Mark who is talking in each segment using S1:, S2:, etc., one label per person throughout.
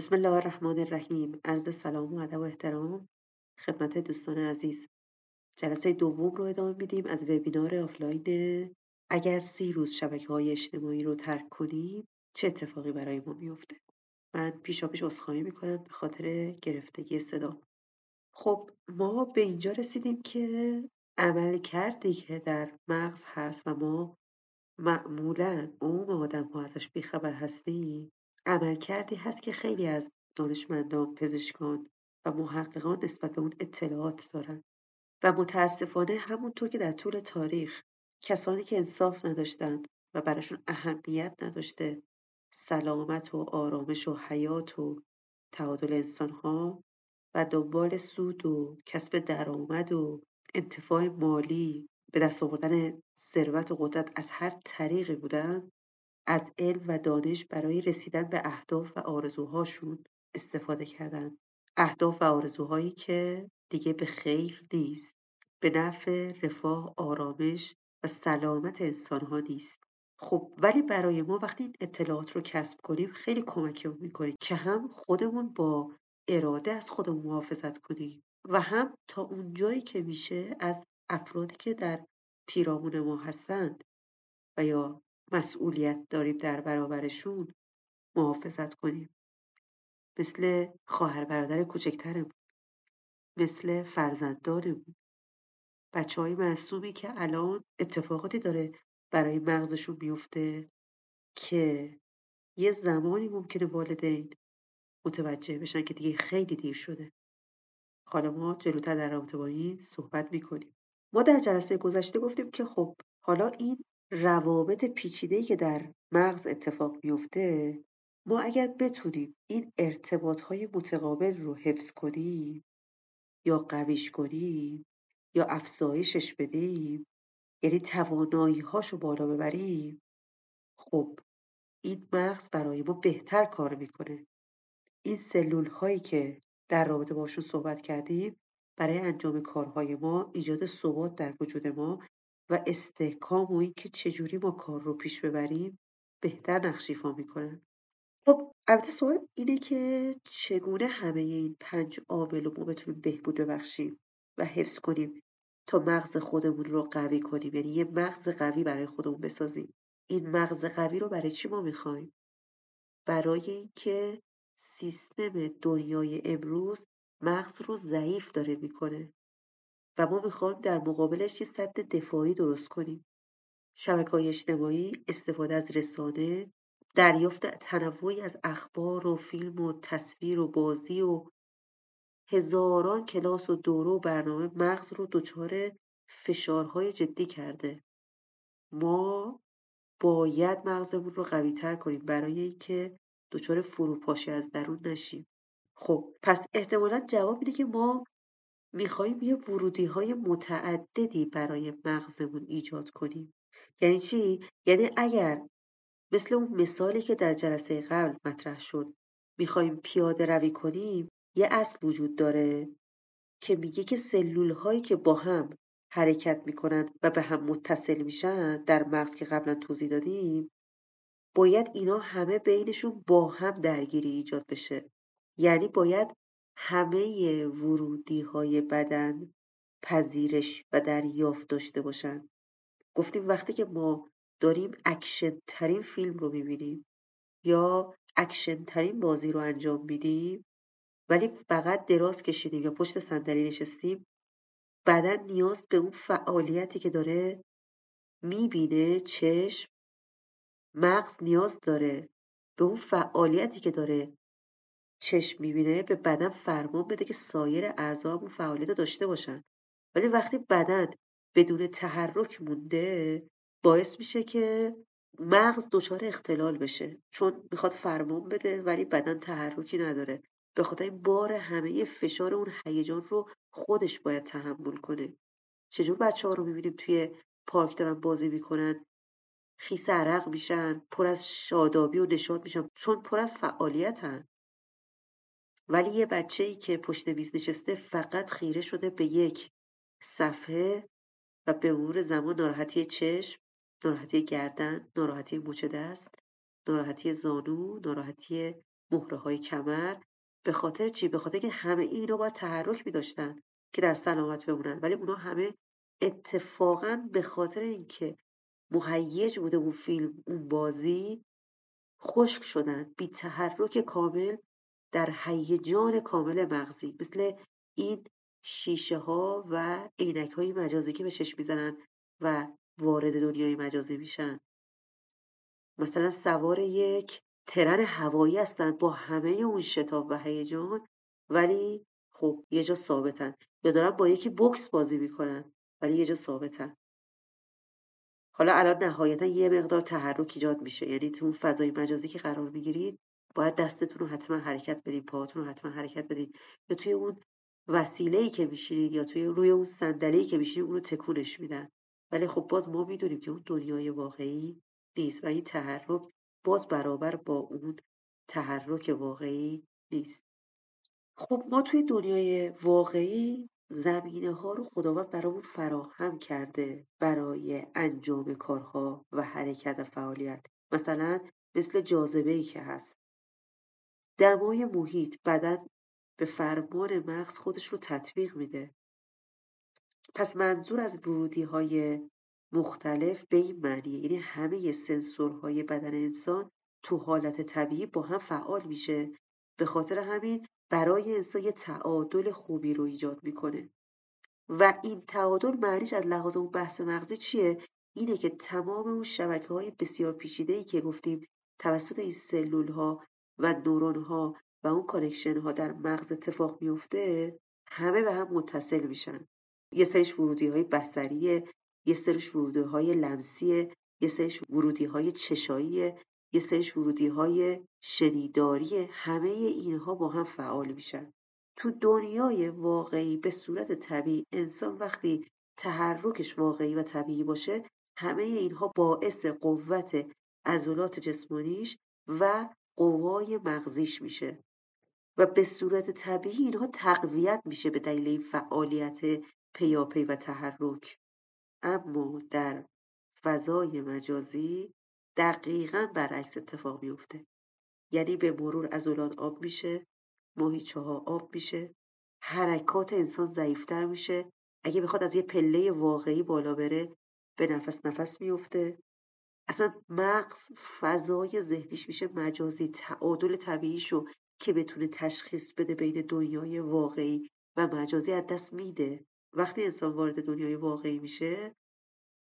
S1: بسم الله الرحمن الرحیم. عرض سلام و ادب و احترام خدمت دوستان عزیز. جلسه دوم رو ادامه میدیم از وبینار آفلاین. اگر سی روز شبکه های اجتماعی رو ترک کنیم چه اتفاقی برای ما میفته من پیشا پیش عذرخواهی می‌کنم به خاطر گرفتگی صدا. خب ما به اینجا رسیدیم که عملکردی که در مغز هست و ما معمولا عموم آدم ها ازش بیخبر هستیم. عملکردی هست که خیلی از دانشمندان، پزشکان و محققان نسبت به اون اطلاعات دارن. و متاسفانه همونطور که در طول تاریخ کسانی که انصاف نداشتند و براشون اهمیت نداشته سلامت و آرامش و حیات و تعادل انسانها و دنبال سود و کسب درآمد و انتفاع مالی به دست آوردن ثروت و قدرت از هر طریقی بودن از علم و دانش برای رسیدن به اهداف و آرزوهاشون استفاده کردن. اهداف و آرزوهایی که دیگه به خیر نیست. به نفع رفاه آرامش و سلامت انسانها نیست. خب ولی برای ما وقتی این اطلاعات رو کسب کنیم خیلی کمکمون می‌کنه که هم خودمون با اراده از خودمون محافظت کنیم و هم تا اونجایی که میشه از افرادی که در پیرامون ما هستند و یا مسئولیت داریم در برابرشون محافظت کنیم. مثل خواهر برادر کوچکترمون. مثل فرزندانمون. بچه های معصومی که الان اتفاقاتی داره برای مغزشون میفته که یه زمانی ممکنه والدین متوجه بشن که دیگه خیلی دیر شده. حالا ما جلوتر در رابطه با این صحبت می‌کنیم. ما در جلسه گذشته گفتیم که خب حالا این روابط پیچیده‌ای که در مغز اتفاق میفته ما اگر بتونیم این ارتباطهای متقابل رو حفظ کنیم یا قویش کنیم یا افزایشش بدیم یعنی توانایی هاشو بالا ببریم خب این مغز برای ما بهتر کار می‌کنه. این سلول هایی که در رابطه باشون صحبت کردیم برای انجام کارهای ما ایجاد ثبات در وجود ما و استحکام و اینکه چجوری ما کار رو پیش ببریم بهتر نقش ایفا می‌کنن. خب البته سوال اینه که چگونه همه این پنج عامل رو ما بتونیم بهبود ببخشیم و حفظ کنیم تا مغز خودمون رو قوی کنیم؟ یعنی یه مغز قوی برای خودمون بسازیم. این مغز قوی رو برای چی ما می‌خوایم؟ برای اینکه سیستم دنیای امروز مغز رو ضعیف داره می‌کنه. و ما می‌خوایم در مقابلش یه سد دفاعی درست کنیم. شبکه های اجتماعی استفاده از رسانه دریافت تنوعی از اخبار و فیلم و تصویر و بازی و هزاران کلاس و دوره و برنامه مغز رو دچار فشارهای جدی کرده. ما باید مغزمون رو قوی تر کنیم برای اینکه دچار فروپاشی از درون نشیم. خب پس احتمالا جواب اینه که ما می‌خوایم یه ورودی های متعددی برای مغزمون ایجاد کنیم یعنی چی؟ یعنی اگر مثل اون مثالی که در جلسه قبل مطرح شد می‌خوایم پیاده روی کنیم یه اصل وجود داره که میگه که سلول هایی که با هم حرکت می‌کنن و به هم متصل میشن در مغز که قبلا توضیح دادیم باید اینا همه بینشون با هم درگیری ایجاد بشه یعنی باید همه ورودی های بدن پذیرش و دریافت داشته باشن گفتیم وقتی که ما داریم اکشن ترین فیلم رو می‌بینیم یا اکشن ترین بازی رو انجام میدیم ولی فقط دراز کشیدیم یا پشت صندلی نشستیم بدن نیاز به اون فعالیتی که داره می‌بینه چشم مغز نیاز داره به اون فعالیتی که داره چشم می‌بینه به بدن فرمان بده که سایر اعضا اون فعالیت داشته باشن. ولی وقتی بدن بدون تحرک مونده باعث میشه که مغز دچار اختلال بشه. چون می‌خواد فرمان بده ولی بدن تحرکی نداره. به خاطر این بار همه فشار اون هیجان رو خودش باید تحمل کنه. چجور بچه ها رو می‌بینیم توی پارک دارن بازی می‌کنن؟ خیس عرق میشن پر از شادابی و نشاط میشن. چون پر از فعالیت هن. ولی یه بچه ای که پشت میز نشسته فقط خیره شده به یک صفحه و به مرور زمان ناراحتی چشم ناراحتی گردن ناراحتی مچ دست ناراحتی زانو ناراحتی مهره های کمر به خاطر چی؟ به خاطر که همه اینا باید تحرک می داشتن که در سلامت بمونن. ولی اونا همه اتفاقا به خاطر اینکه مهیج بوده اون فیلم اون بازی خشک شدن. بی تحرک کامل در هیجان کامل مغزی مثل این شیشه ها و عینک های مجازی که به چشم می‌زنن و وارد دنیای مجازی میشن. مثلا سوار یک ترن هوایی هستن با همه اون شتاب و هیجان ولی خب یه جا ثابتن. یا دارن با یکی بکس بازی می‌کنن ولی یه جا ثابتن. حالا الان نهایتا یه مقدار تحرک ایجاد میشه. یعنی تو اون فضای مجازی که قرار می‌گیرید باید دستتون رو حتما حرکت بدین پاهاتون رو حتما حرکت بدین. یا توی اون وسیله ای که میشینید یا توی روی اون صندلی که میشینید اون رو تکونش میدن. ولی خب باز ما می‌دونیم که اون دنیای واقعی نیست و این تحرک باز برابر با اون تحرک واقعی نیست. خب ما توی دنیای واقعی زمینه ها رو خداوند برامون فراهم کرده برای انجام کارها و حرکت و فعالیت. مثلا مثل جاذبه ای که هست. دمای محیط بدن به فرمان مغز خودش رو تطبیق میده. پس منظور از ورودی های مختلف به این معنیه یعنی همه سنسورهای بدن انسان تو حالت طبیعی با هم فعال میشه. به خاطر همین برای انسان یه تعادل خوبی رو ایجاد می‌کنه. و این تعادل معنیش از لحاظ اون بحث مغزی چیه؟ اینه که تمام اون شبکه های بسیار پیچیده ای که گفتیم توسط این سلول ها و نورون ها و اون connection ها در مغز اتفاق میفته همه به هم متصل میشن. یه سرش ورودی های بصریه یه سرش ورودی های لمسیه یه سرش ورودی های چشاییه یه سرش ورودی های شنیداری همه اینها با هم فعال میشن. تو دنیای واقعی به صورت طبیعی انسان وقتی تحرکش واقعی و طبیعی باشه همه اینها باعث قوت عضلات جسمانیش و قوای مغزیش میشه و به صورت طبیعی اینها تقویت میشه به دلیل این فعالیت پیاپی و تحرک. اما در فضای مجازی دقیقا برعکس اتفاق میفته یعنی به مرور عضلات آب میشه ماهیچه ها آب میشه حرکات انسان ضعیفتر میشه. اگه بخواد از یه پله واقعی بالا بره به نفس نفس میفته اصلا مغز فضای ذهنیش میشه مجازی تعادل طبیعیشو که بتونه تشخیص بده بین دنیای واقعی و مجازی از دست میده. وقتی انسان وارد دنیای واقعی میشه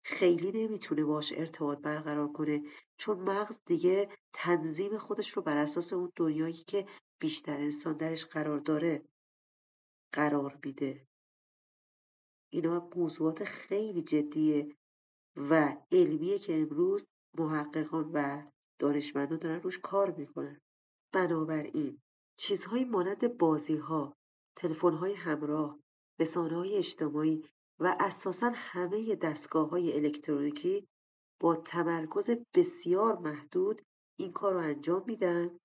S1: خیلی نمی‌تونه باش ارتباط برقرار کنه چون مغز دیگه تنظیم خودش رو بر اساس اون دنیایی که بیشتر انسان درش قرار داره قرار میده. اینا موضوعات خیلی جدیه. و علمیه که امروز محققان و دانشمندان دارن روش کار می‌کنن. بنابراین چیزهایی مانند بازیها تلفن‌های همراه های اجتماعی و اساسا همه های الکترونیکی با تمرکز بسیار محدود این کار رو انجام میدن.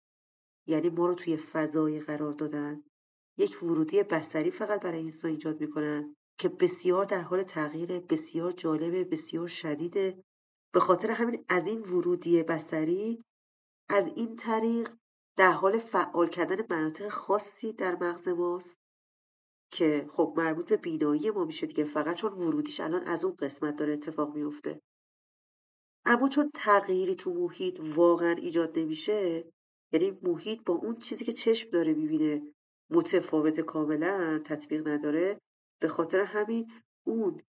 S1: یعنی ما رو توی فضایی قرار دادن. یک ورودی بسری فقط برای اینسان ایجاد می‌کنن. که بسیار در حال تغییر بسیار جالبه بسیار شدیده. به خاطر همین از این ورودی بسری از این طریق در حال فعال کردن مناطق خاصی در مغز ماست که خب مربوط به بینایی ما میشه دیگه. فقط چون ورودیش الان از اون قسمت داره اتفاق میفته. اما چون تغییری تو محیط واقعا ایجاد نمیشه یعنی محیط با اون چیزی که چشم داره می‌بینه متفاوت کاملا تطبیق نداره به خاطر همین اون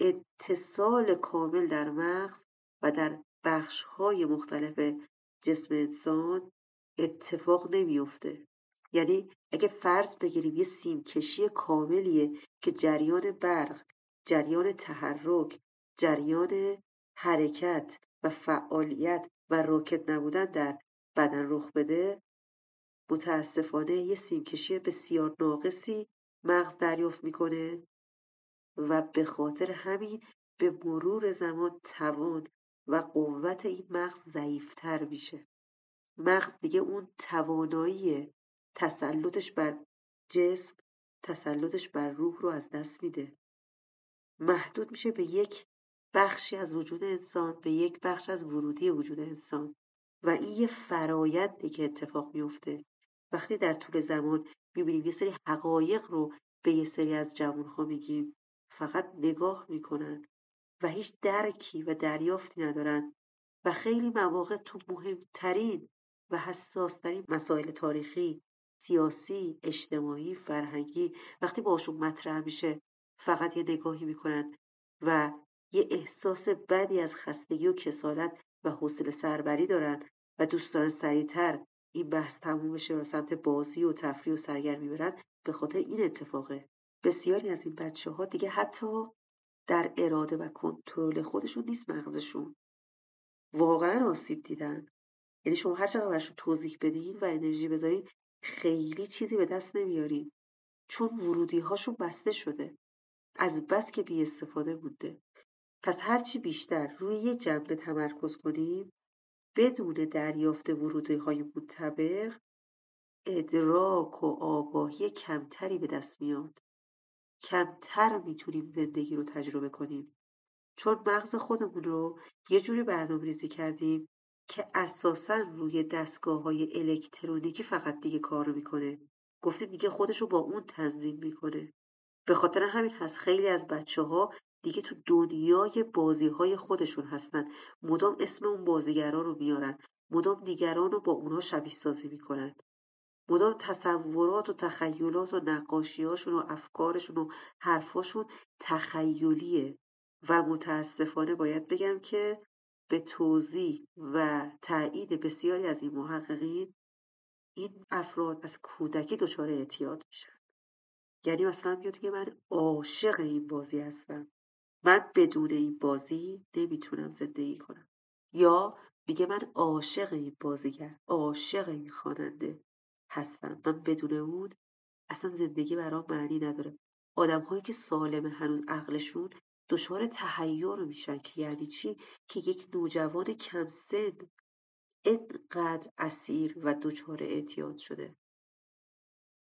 S1: اتصال کامل در مغز و در بخشهای مختلف جسم انسان اتفاق نمیفته یعنی اگه فرض بگیریم یه سیمکشی کاملیه که جریان برق جریان تحرک جریان حرکت و فعالیت و راکت نبودن در بدن رخ بده متاسفانه یه سیمکشی بسیار ناقصی مغز دریافت می‌کنه و به خاطر همین به مرور زمان توان و قوت این مغز ضعیفتر میشه. مغز دیگه اون توانایی تسلطش بر جسم تسلطش بر روح رو از دست میده. محدود میشه به یک بخشی از وجود انسان به یک بخش از ورودی وجود انسان. و این یه فرایندی که اتفاق میفته وقتی در طول زمان می‌بینیم یه سری حقایق رو به یه سری از جوانها میگیم فقط نگاه می‌کنن و هیچ درکی و دریافتی ندارن و خیلی مواقع تو مهمترین و حساسترین مسائل تاریخی سیاسی اجتماعی فرهنگی وقتی باشون مطرح میشه فقط یه نگاهی می‌کنن و یه احساس بدی از خستگی و کسالت و حوصله سربری دارن و دوست دارن سریعتر این بحث تموم بشه و سمت بازی و تفریح و سرگرمی برن به خاطر این اتفاقه. بسیاری از این بچه ها دیگه حتی در اراده و کنترل خودشون نیست مغزشون. واقعا آسیب دیدن. یعنی شما هر چقدر براشون توضیح بدین و انرژی بذارین خیلی چیزی به دست نمیارین. چون ورودی هاشون بسته شده. از بس که بی استفاده بوده. پس هرچی بیشتر روی یه جنبه تمرکز کنیم بدون دریافت ورودی های مطبق ادراک و آگاهی کمتری به دست میاد. کمتر می‌تونیم زندگی رو تجربه کنیم. چون مغز خودمون رو یه جوری برنامه ریزی کردیم که اساسا روی دستگاه های الکترونیکی فقط دیگه کار می‌کنه. گفتیم دیگه خودش رو با اون تنظیم می‌کنه. به خاطر همین هست خیلی از بچه ها دیگه تو دنیای بازی های خودشون هستن. مدام اسم اون بازیگرا رو میارن. مدام دیگران رو با اونها شبیه سازی می‌کنن. مدام تصورات و تخیلات و نقاشیاشون و افکارشون و حرفاشون تخیلیه. و متاسفانه باید بگم که به توضیح و تایید بسیاری از این محققین این افراد از کودکی دچار اعتیاد میشن. یعنی مثلا میاد که من عاشق این بازی هستم. من بدون این بازی نمی‌تونم زندگی کنم. یا میگه من عاشق این بازیگر عاشق این خواننده هستم. من بدون اون اصلا زندگی برام معنی نداره. آدمهایی که سالم هنوز عقلشون دچار تحیر میشن که یعنی چی؟ که یک نوجوان کم سن اینقدر اسیر و دچار اعتیاد شده.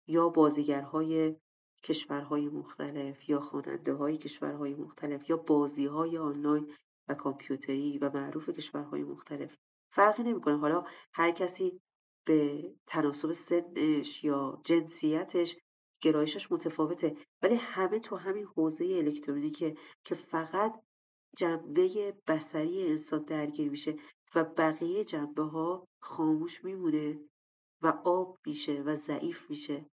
S1: یا بازیگرهای کشورهای مختلف یا خواننده های کشورهای مختلف یا بازی های آنلاین و کامپیوتری و معروف کشورهای مختلف. فرقی نمی‌کنه. حالا هر کسی به تناسب سنش یا جنسیتش گرایشش متفاوته ولی همه تو همین حوزه الکترونیکه که فقط جنبه بسری انسان درگیر میشه و بقیه جنبه ها خاموش میمونه و آب میشه و ضعیف میشه.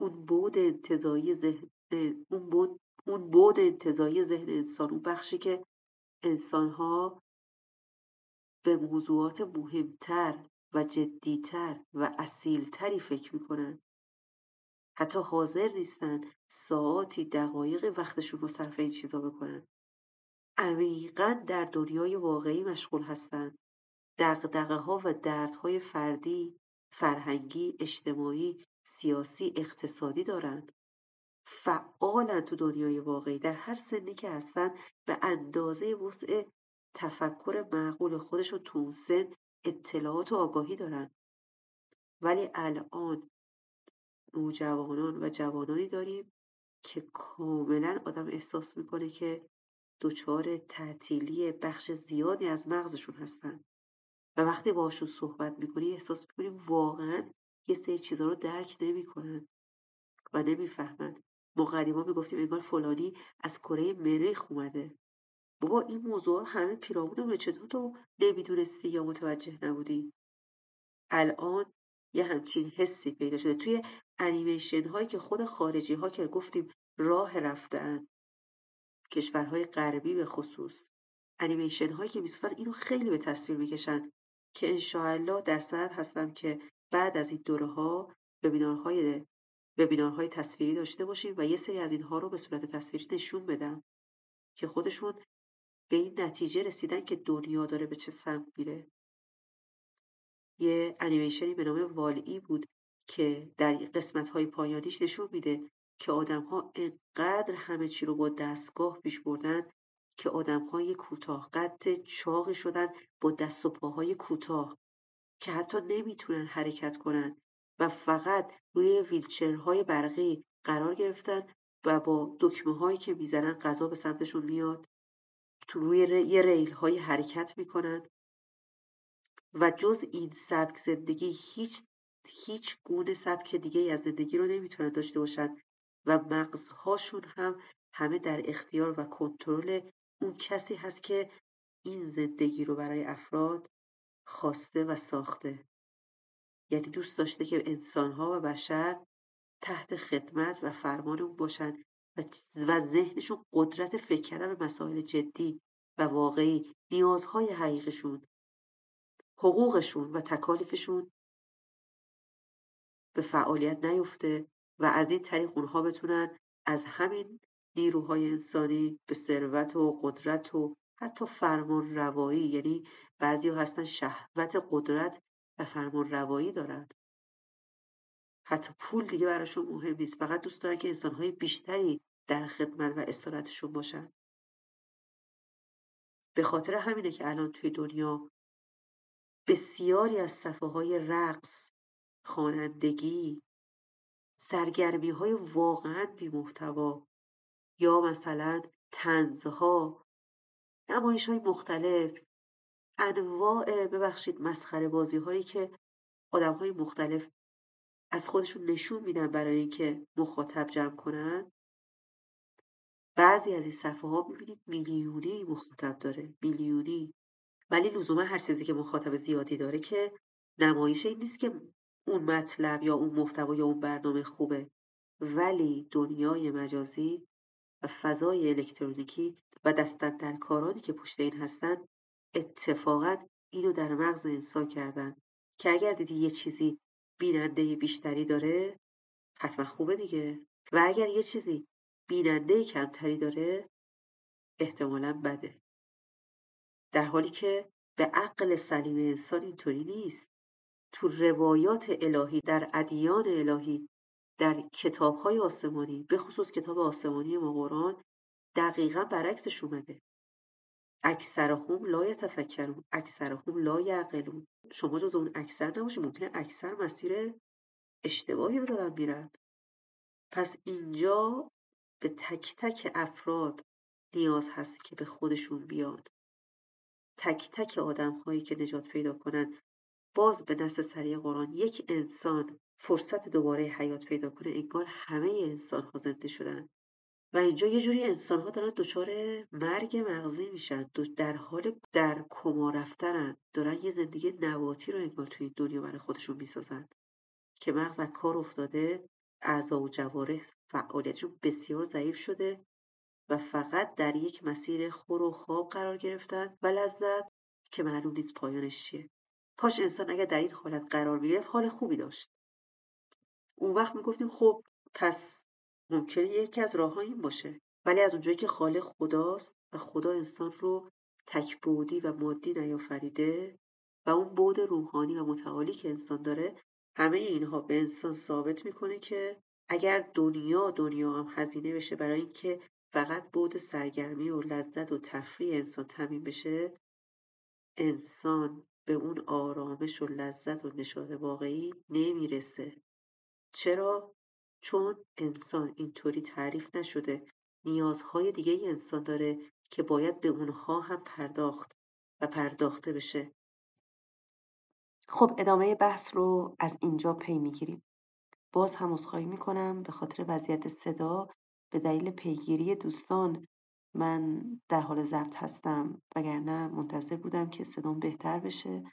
S1: اون بود انتظایی ذهن اون بود اون بود انتظایی ذهن انسان اون بخشی که انسانها به موضوعات مهمتر و جدیتر و اصیلتری فکر می‌کنن. حتی حاضر نیستن ساعاتی دقایق وقتشون رو صرف این چیزا بکنن. عمیقا در دنیای واقعی مشغول هستند دقدقه ها و دردهای فردی فرهنگی اجتماعی سیاسی اقتصادی دارند. فعالن تو دنیای واقعی در هر سنی که هستن به اندازه وسع تفکر معقول خودشون تو اون سن اطلاعات و آگاهی دارن. ولی الان نوجوانان و جوانانی داریم که کاملا آدم احساس می‌کنه که دچار تعطیلی بخش زیادی از مغزشون هستن. و وقتی باشون صحبت می‌کنی احساس می‌کنی واقعا یه سری چیزا رو درک نمی‌کنن و نمی‌فهمن. ما قدیما می‌گفتیم انگار فلانی از کره مریخ اومده. بابا این موضوع همه پیرامون چطور تو نمی‌دونستی یا متوجه نبودی؟ الان یه همچین حسی پیدا شده. توی انیمیشن هایی که خود خارجی ها که گفتیم راه رفتن کشورهای غربی به خصوص. انیمیشن هایی که می‌سازن اینو خیلی به تصویر می‌کشن. که انشاءالله در صدد هستم که بعد از این دوره ها وبینارهای وبینارهای تصویری داشته باشیم و یه سری از اینها رو به صورت تصویری نشون بدم که خودشون به این نتیجه رسیدن که دنیا داره به چه سمت میره. یه انیمیشنی به نام والی بود که در قسمت های پایانیش نشون میده که آدم ها انقدر همه چی رو با دستگاه پیش بردن که آدم های کوتاه قد چاقی شدن با دست و پاهای کوتاه. که حتی نمی‌تونن حرکت کنن و فقط روی ویلچرهای برقی قرار گرفتن و با دکمه هایی که می‌زنن غذا به سمتشون میاد تو روی یه ریل های حرکت می‌کنن. و جز این سبک زندگی هیچ هیچ گونه سبک دیگه از زندگی رو نمی‌تونن داشته باشن و مغزهاشون هم همه در اختیار و کنترل اون کسی هست که این زندگی رو برای افراد خواسته و ساخته. یعنی دوست داشته که انسانها و بشر تحت خدمت و فرمان اون باشن و ذهنشون قدرت فکر کردن به مسائل جدی و واقعی نیازهای حقیقشون حقوقشون و تکالیفشون به فعالیت نیفته و از این طریق اونها بتونن از همین نیروهای انسانی به ثروت و قدرت و حتی فرمان روایی یعنی بعضی هستن شهوت قدرت و فرمان روایی دارن. حتی پول دیگه براشون مهم نیست فقط دوست دارن که انسانهای بیشتری در خدمت و استارتشون باشن. به خاطر همینه که الان توی دنیا بسیاری از صفحه های رقص خوانندگی سرگرمی های واقعا بی محتوا یا مثلا تنزها نمایش های مختلف. انواع ببخشید مسخره بازی هایی که آدم های مختلف از خودشون نشون میدن برای اینکه مخاطب جمع کنن. بعضی از این صفحه ها می‌بینید میلیونی مخاطب داره میلیونی. ولی لزوما هر چیزی که مخاطب زیادی داره که نمایش این نیست که اون مطلب یا اون محتوا یا اون برنامه خوبه. ولی دنیای مجازی و فضای الکترونیکی و دستن در کارانی که پشت این هستن اتفاقا اینو در مغز انسان کردن که اگر دیدی یه چیزی بیننده بیشتری داره حتما خوبه دیگه. و اگر یه چیزی بیننده کمتری داره احتمالا بده. در حالی که به عقل سلیم انسان اینطوری نیست. تو روایات الهی در ادیان الهی در کتابهای آسمانی به خصوص کتاب آسمانی ما قرآن دقیقا برعکسش اومده. اکثرهم لا یتفکرون اکثرهم لا یعقلون. شما جز اون اکثر نباشید ممکنه اکثر مسیر اشتباهی رو دارن میرن. پس اینجا به تک تک افراد نیاز هست که به خودشون بیاد تک تک آدم هایی که نجات پیدا کنن باز به دست سریع قرآن یک انسان فرصت دوباره حیات پیدا کنه. انگار همه انسان ها زنده شدن. و اینجا یه جوری انسان ها دارن دچار مرگ مغزی میشن. در حال در کما رفتنن. دارن یه زندگی نواتی رو انگار توی دنیا برای خودشون می‌سازن که مغز از کار افتاده اعضا و جوارح فعالیتشون بسیار ضعیف شده و فقط در یک مسیر خور و خواب قرار گرفتن. و لذت که معلوم نیست پایانش چیه. کاش انسان اگر در این حالت قرار می‌گرفت حال خوبی داشت. اون وقت می‌گفتیم خب پس ممکنه یکی از راه این باشه ولی از اونجایی که خالق خداست و خدا انسان رو تکبودی و مادی نیافریده و اون بود روحانی و متعالی که انسان داره همه اینها به انسان ثابت می‌کنه که اگر دنیا دنیا هم هزینه بشه برای اینکه فقط بود سرگرمی و لذت و تفریح انسان تمیم بشه انسان به اون آرامش و لذت و نشاط واقعی نمی‌رسه چرا؟ چون انسان اینطوری تعریف نشده نیازهای دیگه ای انسان داره که باید به اونها هم پرداخت و پرداخته بشه. خب ادامه بحث رو از اینجا پی می‌گیریم. باز هم عذرخواهی می‌کنم به خاطر وضعیت صدا. به دلیل پیگیری دوستان من در حال ضبط هستم وگرنه منتظر بودم که صدام بهتر بشه.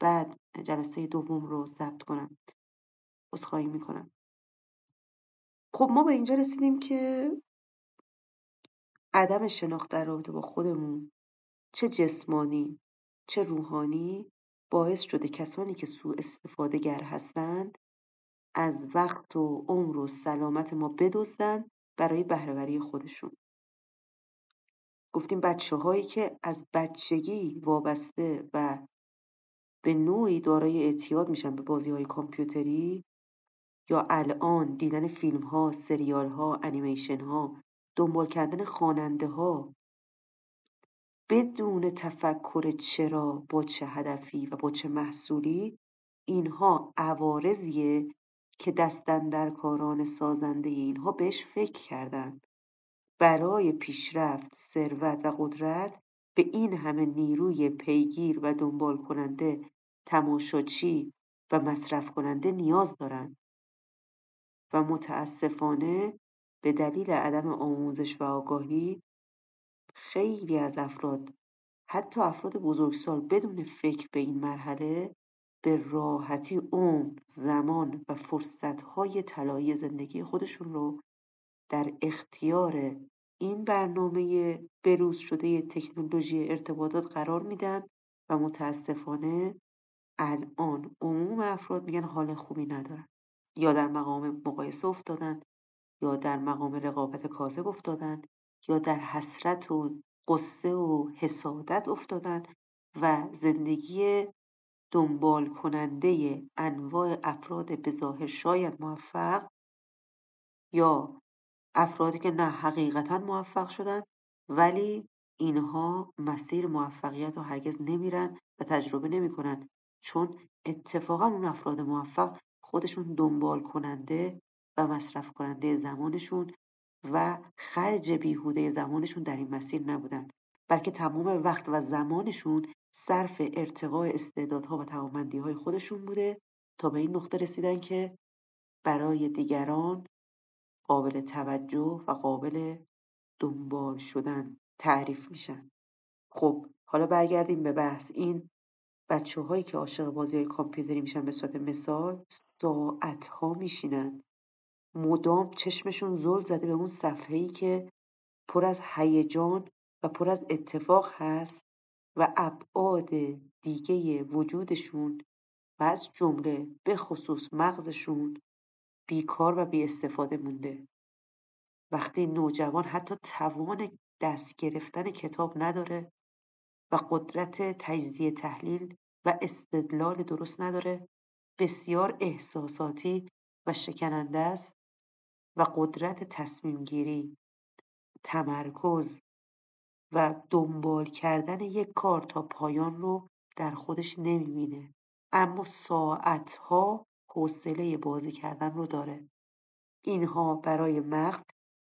S1: بعد جلسه دوم رو ضبط کنم. عذرخواهی می‌کنم. خب ما به اینجا رسیدیم که عدم شناخت در رابطه با خودمون چه جسمانی چه روحانی باعث شده کسانی که سوء استفاده گر هستند از وقت و عمر و سلامت ما بدزدن برای بهرهوری خودشون. گفتیم بچه هایی که از بچگی وابسته و به نوعی دارای اعتیاد میشن به بازی های کامپیوتری یا الان دیدن فیلم ها، سریال ها، انیمیشن ها، دنبال کردن خواننده ها بدون تفکر چرا با چه هدفی و با چه محصولی اینها عوارضیه که کاران سازنده اینها بهش فکر کردن. برای پیشرفت، ثروت و قدرت به این همه نیروی پیگیر و دنبال کننده تماشاچی و مصرف کننده نیاز دارند و متاسفانه به دلیل عدم آموزش و آگاهی خیلی از افراد حتی افراد بزرگسال بدون فکر به این مرحله به راحتی عمر، زمان و فرصتهای طلایی زندگی خودشون رو در اختیار این برنامه بروز شده تکنولوژی ارتباطات قرار میدن و متاسفانه الان عموم افراد میگن حال خوبی ندارن. یا در مقام مقایسه افتادن یا در مقام رقابت کاذب افتادن یا در حسرت و قصه و حسادت افتادن و زندگی دنبال کننده انواع افراد به ظاهر شاید موفق یا افرادی که نه حقیقتا موفق شدن ولی اینها مسیر موفقیت رو هرگز نمیرن و تجربه نمی‌کنن. چون اتفاقا اون افراد موفق خودشون دنبال کننده و مصرف کننده زمانشون و خرج بیهوده زمانشون در این مسیر نبودن. بلکه تمام وقت و زمانشون صرف ارتقاء استعدادها و توانمندیهای خودشون بوده تا به این نقطه رسیدن که برای دیگران قابل توجه و قابل دنبال شدن تعریف میشن. خب حالا برگردیم به بحث. این بچه هایی که عاشق بازی های کامپیوتری میشن به صورت مثال ساعت ها میشینن. مدام چشمشون زل زده به اون صفحه ای که پر از هیجان و پر از اتفاق هست و ابعاد دیگه وجودشون و از جمله به خصوص مغزشون بیکار و بی استفاده مونده. وقتی نوجوان حتی توان دست گرفتن کتاب نداره و قدرت تجزیه تحلیل و استدلال درست نداره. بسیار احساساتی و شکننده است و قدرت تصمیم گیری تمرکز و دنبال کردن یک کار تا پایان رو در خودش نمی‌بینه. اما ساعتها حوصله بازی کردن رو داره. اینها برای مغز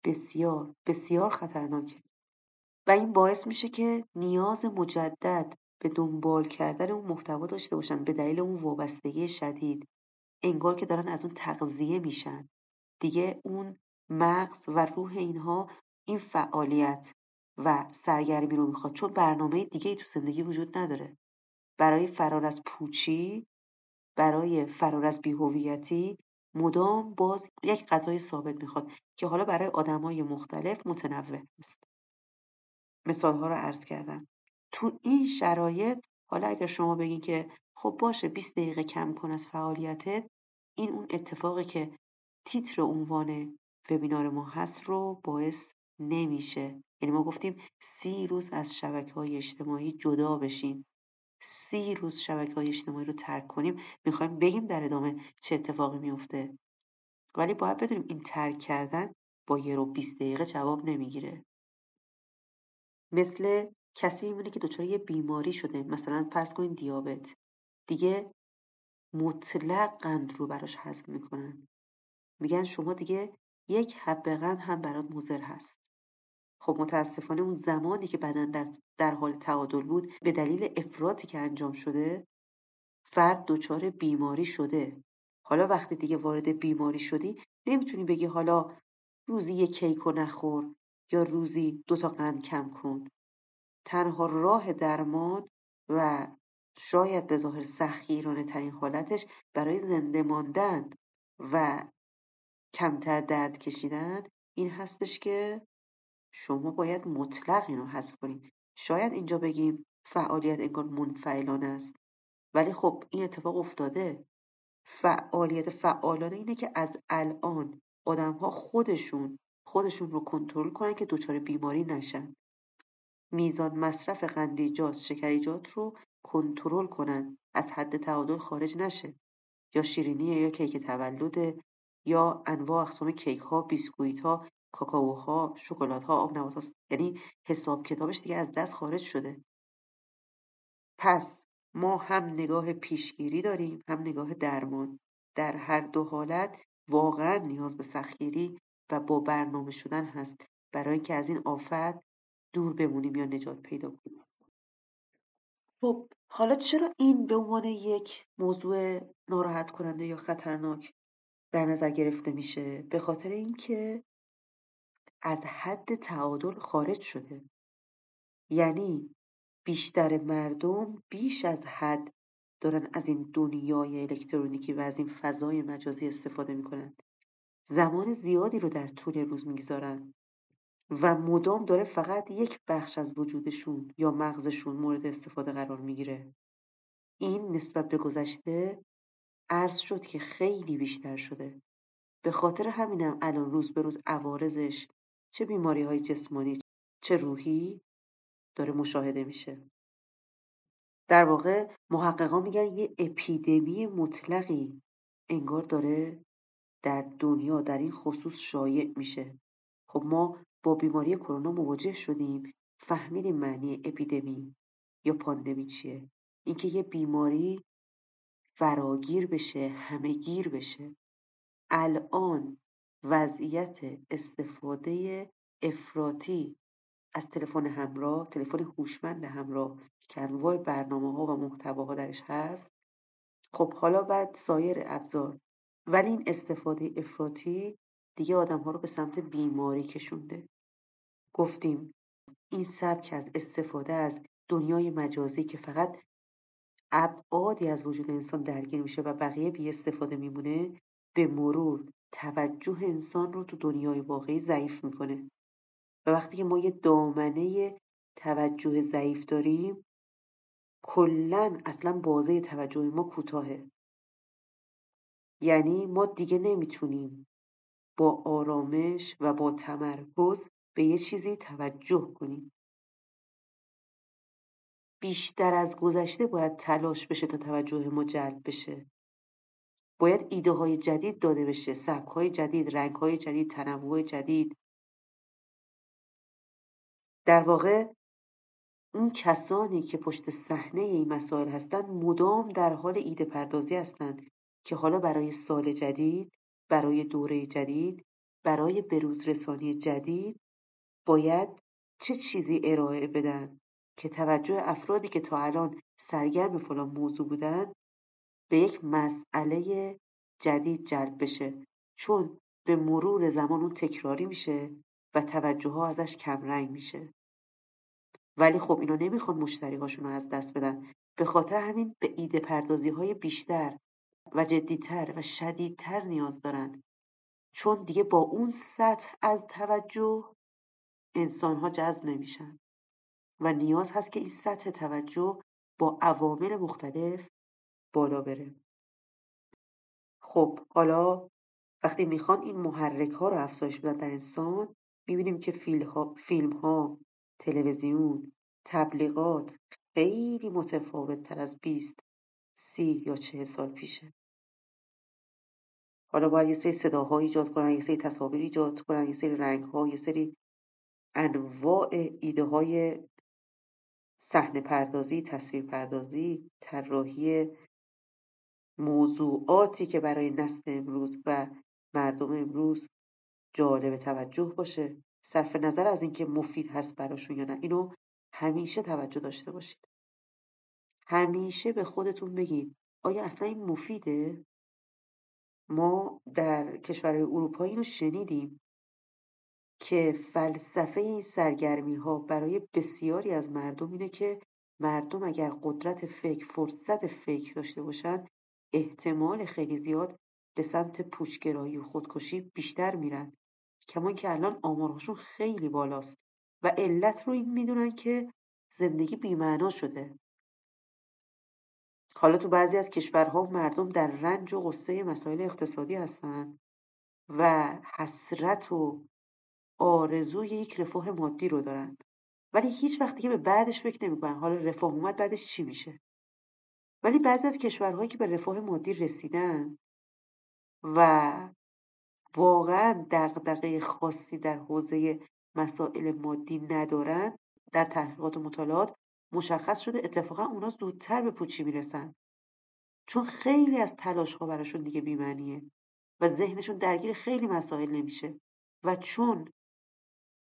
S1: بسیار بسیار خطرناکه. و این باعث میشه که نیاز مجدد به دنبال کردن اون محتوا داشته باشن به دلیل اون وابستگی شدید. انگار که دارن از اون تغذیه میشن. دیگه اون مغز و روح اینها این فعالیت و سرگرمی رو می‌خواد. چون برنامه دیگه ای تو زندگی وجود نداره. برای فرار از پوچی برای فرار از بیهویتی مدام باز یک غذای ثابت می‌خواد که حالا برای آدمای مختلف متنوع است. مثالها رو عرض کردم. تو این شرایط حالا اگر شما بگین که خب باشه 20 دقیقه کم کن از فعالیتت این اون اتفاقی که تیتر عنوان وبینار ما هست رو باعث نمیشه. یعنی ما گفتیم سی روز از شبکه های اجتماعی جدا بشین سی روز شبکه های اجتماعی رو ترک کنیم. می‌خوایم بگیم در ادامه چه اتفاقی میفته ولی باید بدونیم این ترک کردن با یه رو 20 دقیقه جواب نمی‌گیره. مثل کسی میمونه که دچار یه بیماری شده. مثلا فرض کنین دیابت. دیگه مطلق قند رو براش حذف می‌کنن. میگن شما دیگه یک حب قند هم برات مضر هست. خب متاسفانه اون زمانی که بدن در, در حال تعادل بود به دلیل افراطی که انجام شده فرد دچار بیماری شده. حالا وقتی دیگه وارد بیماری شدی نمی‌تونی بگی حالا روزی یک کیک و نخور یا روزی دو تا قند کم کن. تنها راه درمان و شاید به ظاهر سختگیرانه ترین حالتش برای زنده ماندن و کمتر درد کشیدن این هستش که شما باید مطلق اینو حذف کنید. شاید اینجا بگیم فعالیت انگار منفعلانه است. ولی خب این اتفاق افتاده. فعالیت فعالانه اینه که از الان آدمها خودشون خودشون رو کنترل کنن که دچار بیماری نشن. میزان مصرف قندیجات شکریجات رو کنترل کنن. از حد تعادل خارج نشه. یا شیرینی یا کیک تولد یا انواع اقسام کیک ها بیسکویت ها کاکائوها شکلات ها آب نبات یعنی حساب کتابش دیگه از دست خارج شده. پس ما هم نگاه پیشگیری داریم هم نگاه درمان. در هر دو حالت واقعا نیاز به سختگیری و با برنامه شدن هست. برای اینکه از این آفت دور بمونیم یا نجات پیدا کنیم. خب حالا چرا این به عنوان یک موضوع ناراحت کننده یا خطرناک در نظر گرفته میشه؟ به خاطر اینکه از حد تعادل خارج شده. یعنی بیشتر مردم بیش از حد دارن از این دنیای الکترونیکی و از این فضای مجازی استفاده می‌کنن. زمان زیادی رو در طول روز می‌گذارن. و مدام داره فقط یک بخش از وجودشون یا مغزشون مورد استفاده قرار می‌گیره. این نسبت به گذشته عرض شد که خیلی بیشتر شده. به خاطر همینم الان روز به روز عوارضش چه بیماری های جسمانی چه روحی داره مشاهده میشه. در واقع محققان میگن یه اپیدمی مطلقی انگار داره در دنیا در این خصوص شایع میشه. خب ما با بیماری کرونا مواجه شدیم. فهمیدیم معنی اپیدمی یا پاندمی چیه؟ اینکه یه بیماری فراگیر بشه همه گیر بشه. الان وضعیت استفاده افراطی از تلفن همراه تلفن هوشمند همراه که انواع برنامه ها و محتواها درش هست. خب حالا بعد سایر ابزار. ولی این استفاده افراطی دیگه آدم ها رو به سمت بیماری کشونده. گفتیم این سبک از استفاده از دنیای مجازی که فقط ابعادی از وجود انسان درگیر میشه و بقیه بی استفاده میمونه به مرور توجه انسان رو تو دنیای واقعی ضعیف می‌کنه. و وقتی که ما یه دامنه توجه ضعیف داریم کلا اصلا بازه توجه ما کوتاهه. یعنی ما دیگه نمی‌تونیم با آرامش و با تمرکز به یه چیزی توجه کنیم. بیشتر از گذشته باید تلاش بشه تا توجه ما جلب بشه. باید ایده های جدید داده بشه سبک های جدید رنگ های جدید تنوع جدید. در واقع اون کسانی که پشت صحنه این مسائل هستند مدام در حال ایده پردازی هستند که حالا برای سال جدید برای دوره جدید برای بروز رسانی جدید باید چه چیزی ارائه بدن که توجه افرادی که تا الان سرگرم فلان موضوع بودن به یک مسئله جدید جلب بشه؟ چون به مرور زمان اون تکراری میشه و توجه ها ازش کمرنگ میشه. ولی خب اینا نمی‌خوان مشتری هاشون رو از دست بدن. به خاطر همین به ایده پردازی های بیشتر و جدیتر و شدیدتر نیاز دارن. چون دیگه با اون سطح از توجه انسان ها جذب نمیشن. و نیاز هست که این سطح توجه با عوامل مختلف بالا بره. خب حالا وقتی می‌خوان این محرک ها رو افزایش بدن در انسان می‌بینیم که فیلم ها تلویزیون تبلیغات خیلی متفاوت تر از 20 سی یا چه سال پیشه. حالا باید یه سری صداها ایجاد کنن یه سری تصاویر ایجاد کنن یه سری رنگ ها یه سری انواع ایده های صحنه پردازی تصویر پردازی طراحی موضوعاتی که برای نسل امروز و مردم امروز جالب توجه باشه. صرف نظر از اینکه مفید هست براشون یا نه اینو همیشه توجه داشته باشید. همیشه به خودتون بگید آیا اصلا این مفیده؟ ما در کشورهای اروپایی رو شنیدیم. که فلسفه این سرگرمی ها برای بسیاری از مردم اینه که مردم اگر قدرت فکر فرصت فکر داشته باشند احتمال خیلی زیاد به سمت پوچگرایی و خودکشی بیشتر میرن. کمان که الان آمارهاشون خیلی بالاست و علت رو این می‌دونن که زندگی بیمعنا شده. حالا تو بعضی از کشورها مردم در رنج و غصه مسائل اقتصادی هستن و حسرت و آرزوی یک رفاه مادی رو دارن ولی هیچ وقتی که به بعدش فکر نمی‌کنن حالا رفاه اومد بعدش چی میشه. ولی بعضی از کشورهایی که به رفاه مادی رسیدن و واقعا دغدغه خاصی در حوزه مسائل مادی ندارن در تحقیقات و مطالعات مشخص شده اتفاقا اونا زودتر به پوچی می‌رسن. چون خیلی از تلاش ها براشون دیگه بیمعنیه و ذهنشون درگیر خیلی مسائل نمیشه و چون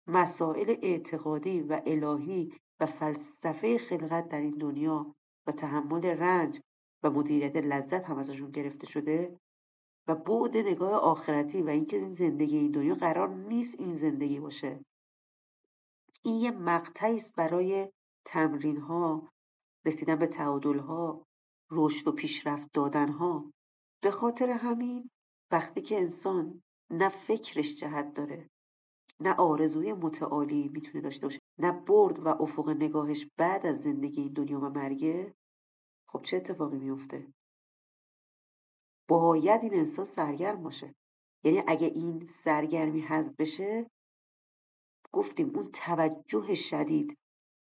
S1: مسائل اعتقادی و الهی و فلسفه خلقت در این دنیا و تحمل رنج و مدیریت لذت هم ازشون گرفته شده و بعد نگاه آخرتی و اینکه این زندگی این دنیا قرار نیست این زندگی باشه. این یه مقطعی است برای تمرین ها رسیدن به تعادل ها رشد و پیشرفت دادن ها به خاطر همین وقتی که انسان نه فکرش جهت داره نه آرزوی متعالی می‌تونه داشته باشه نه برد و افق نگاهش بعد از زندگی این دنیا و مرگه. خب چه اتفاقی میفته باید این انسان سرگرم باشه. یعنی اگه این سرگرمی حذف بشه گفتیم اون توجه شدید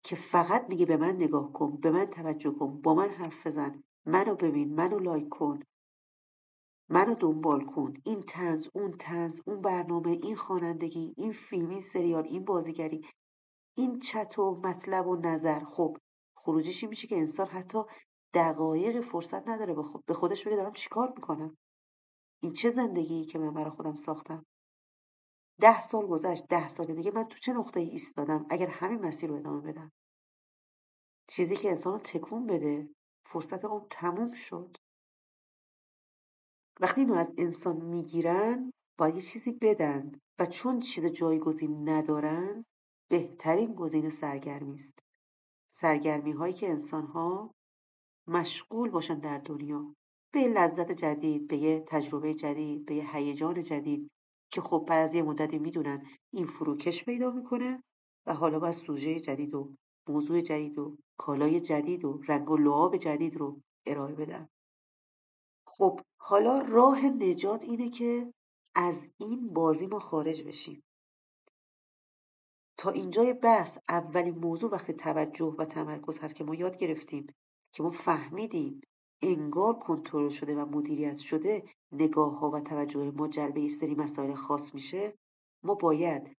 S1: که فقط میگه به من نگاه کن به من توجه کن با من حرف بزن منو ببین منو لایک کن منو دنبال کن این تنز اون تنز اون برنامه این خوانندگی این فیلم این سریال این بازیگری این چت و مطلب و نظر. خب خروجیش میشه که انسان حتی دقایق فرصت نداره به خودش بگه دارم چیکار می‌کنم؟ این چه زندگی که من برای خودم ساختم؟ ده سال گذشت ده سال دیگه من تو چه نقطه ای ایستادم اگر همین مسیر رو ادامه بدم؟ چیزی که انسان رو تکون بده فرصت اون تموم شد. وقتی اینو از انسان می‌گیرن باید یه چیزی بدن و چون چیز جایگزین ندارن بهترین گزینه سرگرمی است. سرگرمی هایی که انسان ها مشغول باشن در دنیا. به لذت جدید به یه تجربه جدید به یه هیجان جدید که خب بعد از یه مدتی می‌دونن این فروکش پیدا می‌کنه و حالا باید سوژه جدید و موضوع جدید و کالای جدید و رنگ و لعاب جدید رو ارائه بدن. خب حالا راه نجات اینه که از این بازی ما خارج بشیم. تا اینجای بحث اولین موضوع وقتی توجه و تمرکز هست که ما یاد گرفتیم که ما فهمیدیم انگار کنترل شده و مدیریت شده نگاه ها و توجه ما جلبه یه سری مسائل خاص میشه ما باید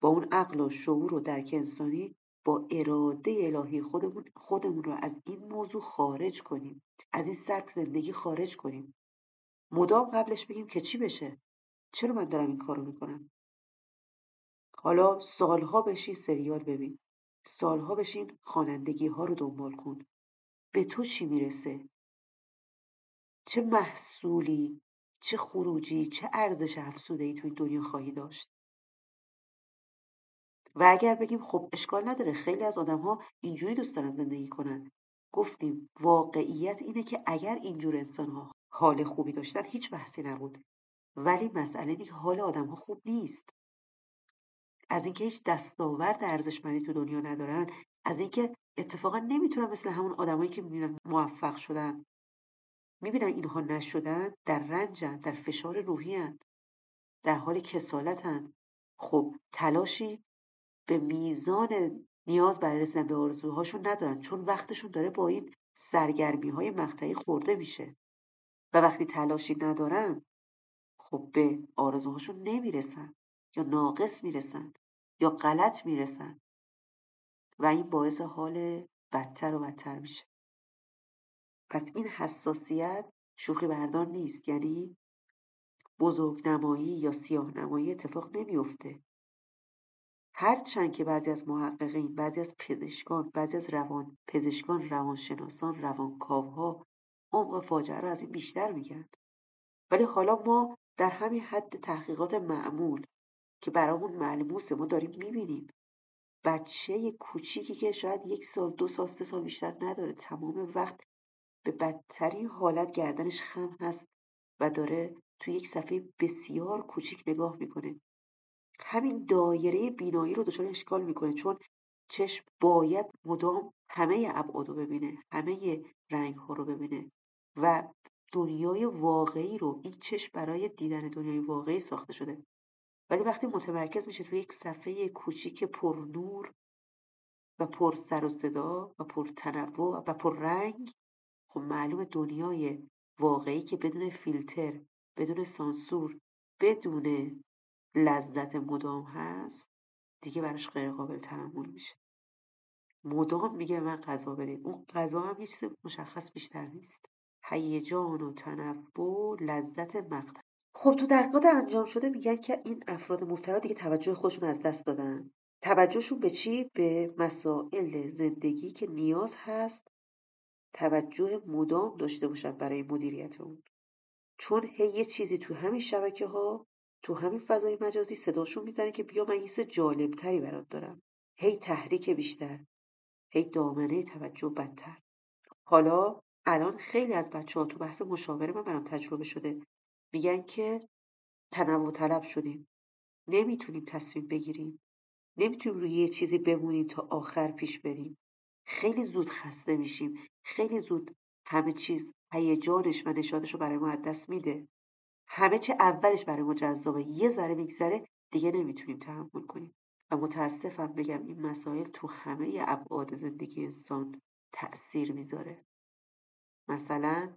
S1: با اون عقل و شعور و درک انسانی با اراده الهی خودمون خودمون رو از این موضوع خارج کنیم از این سبک زندگی خارج کنیم. مدام قبلش بگیم که چی بشه؟ چرا من دارم این کارو می‌کنم؟ حالا سالها بشین سریال ببین. سالها بشین خوانندگی ها رو دنبال کن. به تو چی می‌رسه؟ چه محصولی چه خروجی چه ارزش افزوده ای تو این دنیا خواهی داشت؟ و اگر بگیم خب اشکال نداره خیلی از آدم ها اینجوری دوست دارن زندگی کنن. گفتیم واقعیت اینه که اگر اینجور انسان ها حال خوبی داشتن هیچ بحثی نبود. ولی مسئله اینه که حال آدم ها خوب نیست. از اینکه هیچ دستاورد ارزشمندی تو دنیا ندارن از اینکه اتفاقا نمی‌تونن مثل همون آدمایی که می‌بینن موفق شدن. می‌بینن اینها نشدن در رنجن در فشار روحی در حال کسالتن خب تلاشی به میزان نیاز برای رسیدن به آرزوهاشون ندارن چون وقتشون داره با این سرگرمی های مقطعی خورده میشه. و وقتی تلاشی ندارن خب به آرزوهاشون نمی‌رسن یا ناقص می‌رسن یا غلط می‌رسن و این باعث حال بدتر و بدتر میشه. پس این حساسیت شوخی بردار نیست یعنی بزرگ نمایی یا سیاه نمایی اتفاق نمیافته. هرچند که بعضی از محققین بعضی از پزشکان بعضی از روان پزشکان روانشناسان روانکاوها عمق فاجعه را از این بیشتر میگن ولی حالا ما در همین حد تحقیقات معمول که برامون ملموسه ما داریم می‌بینیم. بچه کوچیکی که شاید یک سال دو سال سه سال بیشتر نداره تمام وقت به بدترین حالت گردنش خم هست و داره توی یک صفحه بسیار کوچیک نگاه می‌کنه. همین دایره بینایی رو دچار اشکال می‌کنه چون چشم باید مدام همه ابعاد رو ببینه همه رنگ ها رو ببینه. و دنیای واقعی رو این چشم برای دیدن دنیای واقعی ساخته شده. ولی وقتی متمرکز میشه توی یک صفحه کوچیک پر نور و پر سر و صدا و پر تنوع و پر رنگ خب معلوم دنیای واقعی که بدون فیلتر بدون سانسور بدون لذت مدام هست دیگه براش غیر قابل تحمل میشه. مدام میگه من غذا بدید اون غذا هم هیچ مشخص بیشتر نیست. هیجان و تنوع لذت مقطع. خب تو تحقیقات انجام شده میگن که این افراد مبتلا دیگه توجه خودشون از دست دادن. توجهشون به چی؟ به مسائل زندگی که نیاز هست توجه مدام داشته باشن برای مدیریت اون چون هی یه چیزی تو همین شبکه ها تو همین فضای مجازی صداشون می‌زنه که بیا من یه جالبتری برات دارم. هی تحریک بیشتر هی دامنه توجه بدتر. حالا الان خیلی از بچه ها تو بحث مشاوره من برام تجربه شده. میگن که تنوع طلب شدیم. نمی‌تونیم تصمیم بگیریم. نمی‌تونیم روی یه چیزی بمونیم تا آخر پیش بریم. خیلی زود خسته میشیم. خیلی زود همه چیز هیجانش و نشادش رو برای ما دست میده. همه چه اولش برای ما جذابه. یه ذره میگذره دیگه نمی‌تونیم تحمل کنیم. و متاسفم بگم این مسائل تو همه ابعاد زندگی انسان تأثیر می‌ذاره. مثلا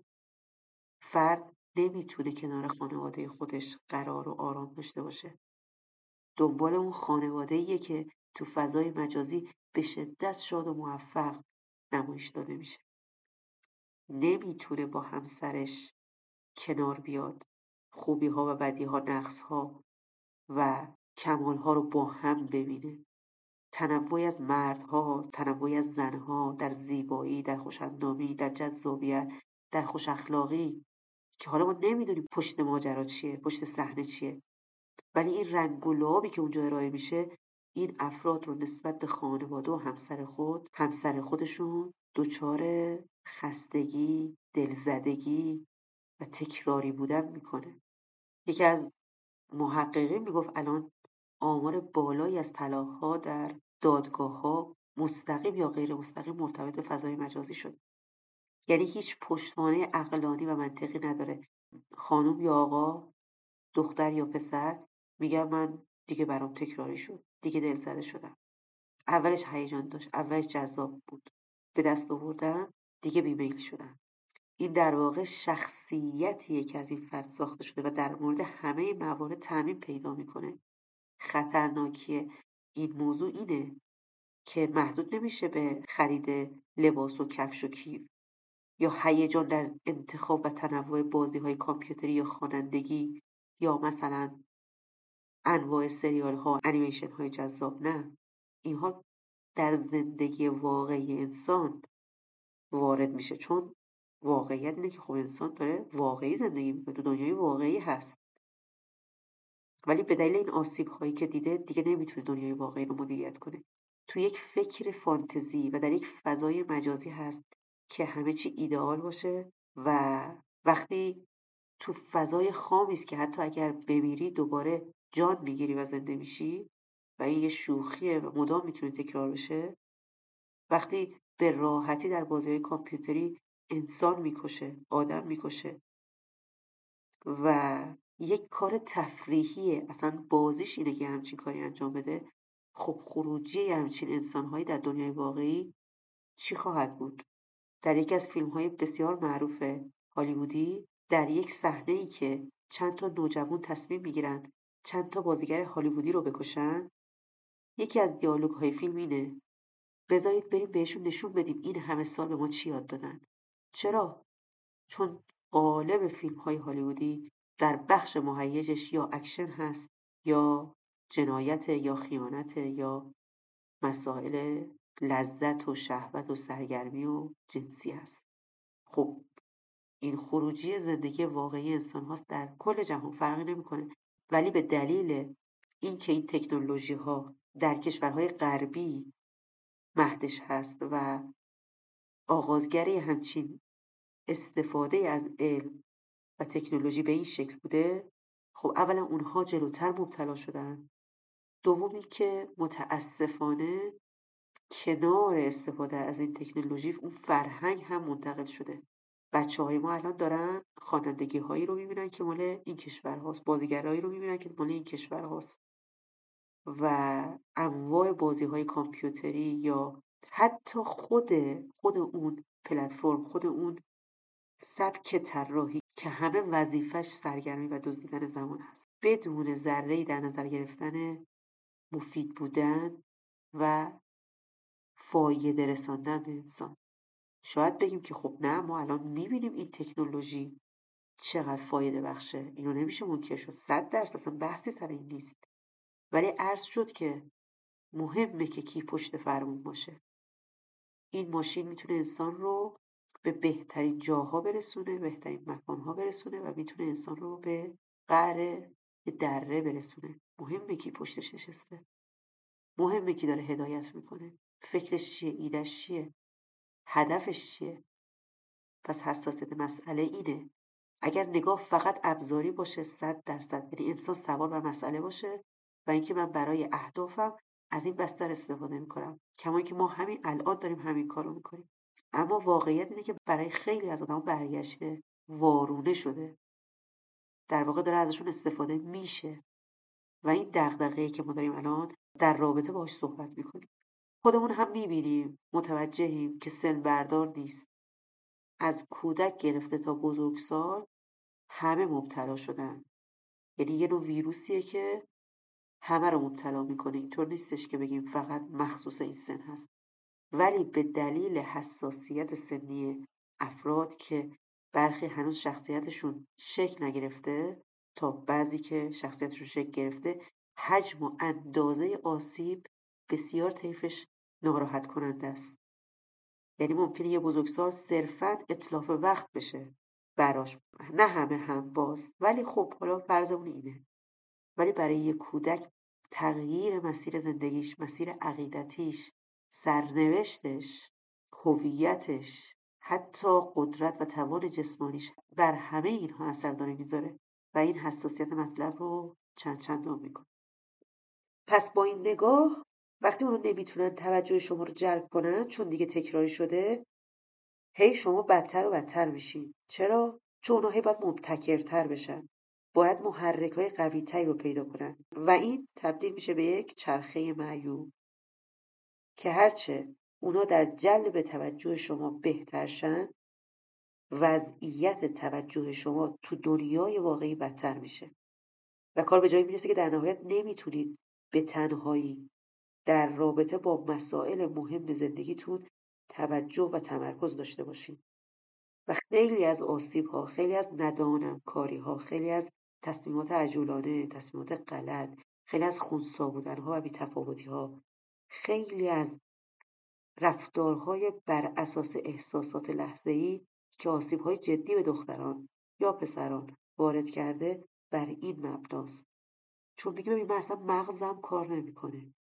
S1: فرد نمی‌تونه کنار خانواده خودش قرار و آرام داشته باشه. دنبال اون خانواده که تو فضای مجازی به شدت شاد و موفق نمایش داده میشه. نمی‌تونه با همسرش کنار بیاد. خوبی ها و بدی ها نقص ها و کمال ها رو با هم ببینه. تنوعی از مردها تنوعی از زنها در زیبایی در خوشندامی در جذابیت در خوش اخلاقی که حالا ما نمی‌دونیم پشت ماجرا چیه پشت صحنه چیه. ولی این رنگ و لابی که اونجا ارائه میشه این افراد رو نسبت به خانواده و همسر خود همسر خودشون دچار خستگی دلزدگی و تکراری بودن می‌کنه. یکی از محققین می‌گفت الان آمار بالایی از ها در دادگاه ها مستقیم یا غیر مستقیم مرتبط به فضای مجازی شده. یعنی هیچ پشتوانه اقلانی و منطقی نداره. خانوم یا آقا دختر یا پسر میگم من دیگه برام تکراری شد دیگه دل زده شدم. اولش هیجان داشت اولش جذاب بود. به دست آوردم دیگه بیمیل شدم. این در واقع شخصیتیه که از این فرد ساخته شده و در مورد همه موارد تعمین پیدا می‌کنه. خطرناکی این موضوع اینه که محدود نمیشه به خرید لباس و کفش و کیف یا هیجان در انتخاب و تنوع بازی های کامپیوتری یا خوانندگی یا مثلا انواع سریال ها انیمیشن های جذاب نه. اینها در زندگی واقعی انسان وارد میشه. چون واقعیت اینه که خب انسان داره واقعی زندگی می‌کنه تو دنیای واقعی هست. ولی به دلیل این آسیب هایی که دیده دیگه نمی‌تونه دنیای واقعی رو مدیریت کنه. تو یک فکر فانتزی و در یک فضای مجازی هست که همه چی ایدئال باشه و وقتی تو فضای خامی است که حتی اگر بمیری دوباره جان می‌گیری و زنده میشی و این یه شوخیه و مدام می‌تونه تکرار بشه وقتی به راحتی در بازی کامپیوتری انسان می‌کشه آدم می‌کشه و یک کار تفریحیه. اصلا بازیش اینه که همچین کاری انجام بده. خب خروجی همچین انسانهایی در دنیای واقعی چی خواهد بود؟ در یکی از فیلم های بسیار معروف هالیوودی در یک صحنه ای که چند تا نوجوان تصمیم می‌گیرن چند تا بازیگر هالیوودی رو بکشن یکی از دیالوگ های فیلم اینه بذارید بریم بهشون نشون بدیم این همه سال به ما چی یاد دادن؟ چرا؟ چون غالب فیلم های هالیوودی در بخش مهیجش یا اکشن هست یا جنایت یا خیانت یا مسائل لذت و شهوت و سرگرمی و جنسی هست. خب این خروجی زندگی واقعی انسان هاست در کل جهان فرقی نمی‌کنه. ولی به دلیل اینکه این تکنولوژی ها در کشورهای غربی مهدش هست و آغازگری همچین استفاده از علم و تکنولوژی به این شکل بوده خب اولا اونها جلوتر مبتلا شدن. دومی که متاسفانه کنار استفاده از این تکنولوژی اون فرهنگ هم منتقل شده. بچه های ما الان دارن خوانندگی هایی رو می‌بینن که مال این کشور هاست بازیگرهایی رو می‌بینن که مال این کشور هاست و انواع بازی های کامپیوتری یا حتی خود خود اون پلتفرم خود اون سبک طراحی که همه وظیفش سرگرمی و دزدیدن زمان هست. بدون ذره در نظر گرفتن مفید بودن و فایده رساندن به انسان. شاید بگیم که خب نه ما الان می‌بینیم این تکنولوژی چقدر فایده بخشه. اینو نمیشه منکر شد. صد درصد اصلا بحثی سر این نیست. ولی عرض شد که مهمه که کی پشت فرمون باشه. این ماشین می‌تونه انسان رو به بهترین جاها برسونه بهترین مکانها برسونه و می‌تونه انسان رو به قعر دره برسونه. مهمه کی پشتش نشسته. مهمه کی داره هدایت می‌کنه. فکرش چیه؟ ایدش چیه؟ هدفش چیه؟ پس حساسیت مسئله اینه. اگر نگاه فقط ابزاری باشه صد درصد. یعنی انسان سوار بر مسئله باشه و اینکه من برای اهدافم از این بستر استفاده می‌کنم. کما که ما همین الان داریم همین کارو می‌کنیم. اما واقعیت اینه که برای خیلی از آدم برگشته وارونه شده. در واقع داره ازشون استفاده میشه. و این دغدغه‌ای که ما داریم الان در رابطه باهاش صحبت می‌کنیم. خودمون هم می‌بینیم متوجهیم که سن بردار نیست. از کودک گرفته تا بزرگسال همه مبتلا شدن. یعنی یه نوع ویروسیه که همه رو مبتلا می‌کنه. اینطور نیستش که بگیم فقط مخصوص این سن هست. ولی به دلیل حساسیت سنی افراد که برخی هنوز شخصیتشون شکل نگرفته تا بعضی که شخصیتشون شکل گرفته حجم و اندازه آسیب بسیار طیفش ناراحت کننده است. یعنی ممکنه یه بزرگسال صرفا اطلاف وقت بشه براش. نه همه هم باز ولی خب حالا فرضمون اینه. ولی برای یه کودک تغییر مسیر زندگیش مسیر عقیدتیش سرنوشتش هویتش حتی قدرت و توان جسمانیش بر همه اینها اثر داره می‌ذاره و این حساسیت مطلب رو چند چندان می‌کنه پس با این نگاه وقتی اونو نمی‌تونن توجه شما رو جلب کنن چون دیگه تکراری شده هی شما بدتر و بدتر میشین. چرا؟ چون اونها هی باید مبتکرتر بشن. باید محرک های قوی رو پیدا کنن. و این تبدیل میشه به یک چرخه معیوب. که هرچه اونا در جلب توجه شما بهترشن وضعیت توجه شما تو دنیای واقعی بدتر میشه. و کار به جایی می‌رسه که در نهایت نمی‌تونید به تنهایی در رابطه با مسائل مهم زندگیتون توجه و تمرکز داشته باشید و خیلی از آسیب ها خیلی از ندانم کاری ها خیلی از تصمیمات عجولانه تصمیمات غلط خیلی از خونسا بودن ها و بیتفاوتی ها خیلی از رفتارهای بر اساس احساسات لحظه ای که آسیب های جدی به دختران یا پسران وارد کرده بر این مبناست. چون میگه ببین من اصلا مغزم کار نمی‌کنه.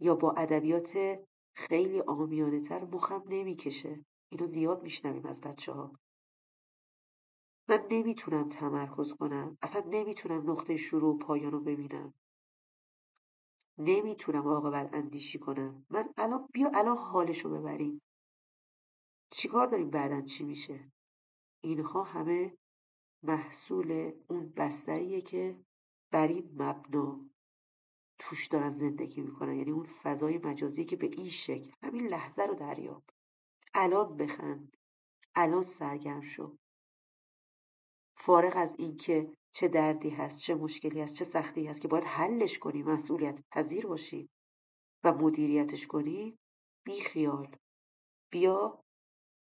S1: یا با ادبیات خیلی آمیانه تر مخم نمی‌کشه. اینو زیاد میشنویم از بچه ها من نمی‌تونم تمرکز کنم. اصلا نمی‌تونم نقطه شروع و پایان رو ببینم. نمی‌تونم عاقبت اندیشی کنم. من الان بیا الان حالشو ببریم. چیکار داریم بعدا؟ چی میشه؟ اینها همه محصول اون بستریه که بر این مبنا توش دارن زندگی می‌کنن. یعنی اون فضای مجازی که به این شکل همین لحظه رو دریاب. الان بخند. الان سرگرم شو. فارغ از اینکه چه دردی هست چه مشکلی هست چه سختی هست که باید حلش کنی مسئولیت پذیر باشی و مدیریتش کنی بی خیال. بیا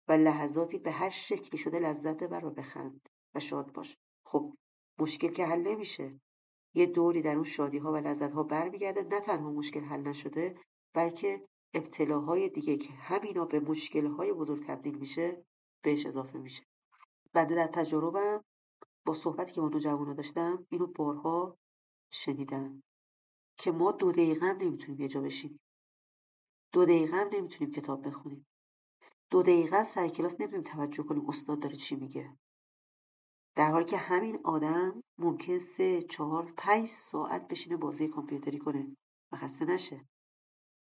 S1: و لحظاتی به هر شکلی شده لذت بر و بخند و شاد باش. خب مشکل که حل نمیشه. یه دوری در اون شادی ها و لذت ها برمیگرده. نه تنها مشکل حل نشده بلکه ابتلاهای دیگه که همینا به مشکل های بزرگ تبدیل میشه بهش اضافه میشه. بعد در تجربم با صحبتی که با نوجوانا داشتم اینو بارها شنیدم که ما دو دقیقه هم نمی‌تونیم یه جا بشینیم. دو دقیقه هم نمی‌تونیم کتاب بخونیم. دو دقیقه سر کلاس نمی‌تونیم توجه کنیم استاد داره چی میگه. در حالی که همین آدم ممکن سه چهار پنج ساعت بشینه بازی کامپیوتری کنه و خسته نشه.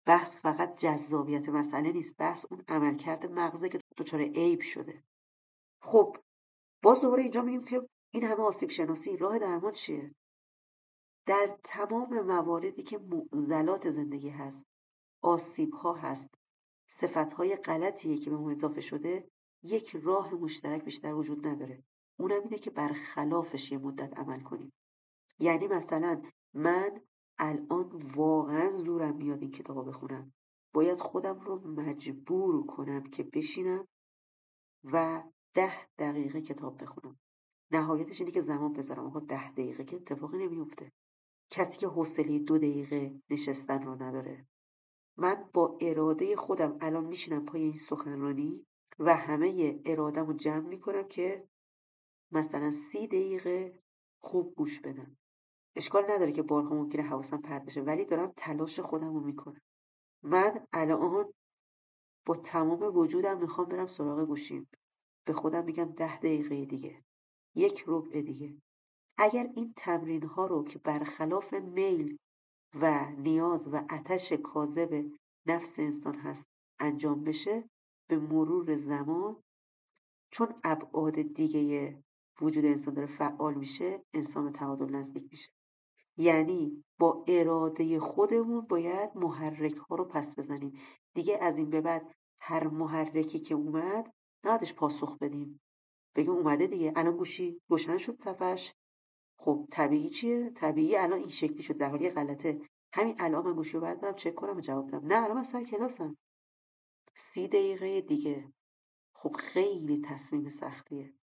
S1: بحث فقط جذابیت مسئله نیست بحث اون عملکرد مغزه که دچار عیب شده. خب باز دوباره اینجا میگیم که این همه آسیب شناسی راه درمان چیه؟ در تمام مواردی که معضلات زندگی هست آسیب ها هست صفت های غلطیه که به ما اضافه شده یک راه مشترک بیشتر وجود نداره. اونم اینه که برخلافش یه مدت عمل کنیم. یعنی مثلا من الان واقعا زورم میاد این کتاب بخونم. باید خودم رو مجبور کنم که بشینم و ده دقیقه کتاب بخونم. نهایتش اینه که زمان بذارم. آقا ده دقیقه که اتفاقی نمیفته. کسی که حوصله دو دقیقه نشستن رو نداره. من با اراده خودم الان میشینم پای این سخنرانی و همه ارادم رو جمع می‌کنم که مثلا سی دقیقه خوب گوش بدم. اشکال نداره که بارها ممکنه حواسم پرت بشه ولی دارم تلاش خودم رو می‌کنم. من الان با تمام وجودم می‌خوام برم سراغ گوشیم. به خودم میگم ده دقیقه دیگه. یک ربع دیگه. اگر این تمرین ها رو که برخلاف میل و نیاز و اتش کاذب نفس انسان هست انجام بشه به مرور زمان چون ابعاد دیگه وجود انسان داره فعال میشه انسان به تعادل نزدیک میشه. یعنی با اراده خودمون باید محرک ها رو پس بزنیم. دیگه از این به بعد هر محرکی که اومد نبایدش پاسخ بدیم. بگیم اومده دیگه. الان گوشی روشن شد صفش خب طبیعی چیه؟ طبیعی الان این شکلی شد. در حالی غلطه. همین الان من گوشی رو بردارم چک کنم و جواب بدم. نه الان من سر کلاسم. سی دقیقه دیگه. خب خیلی تصمیم سختیه.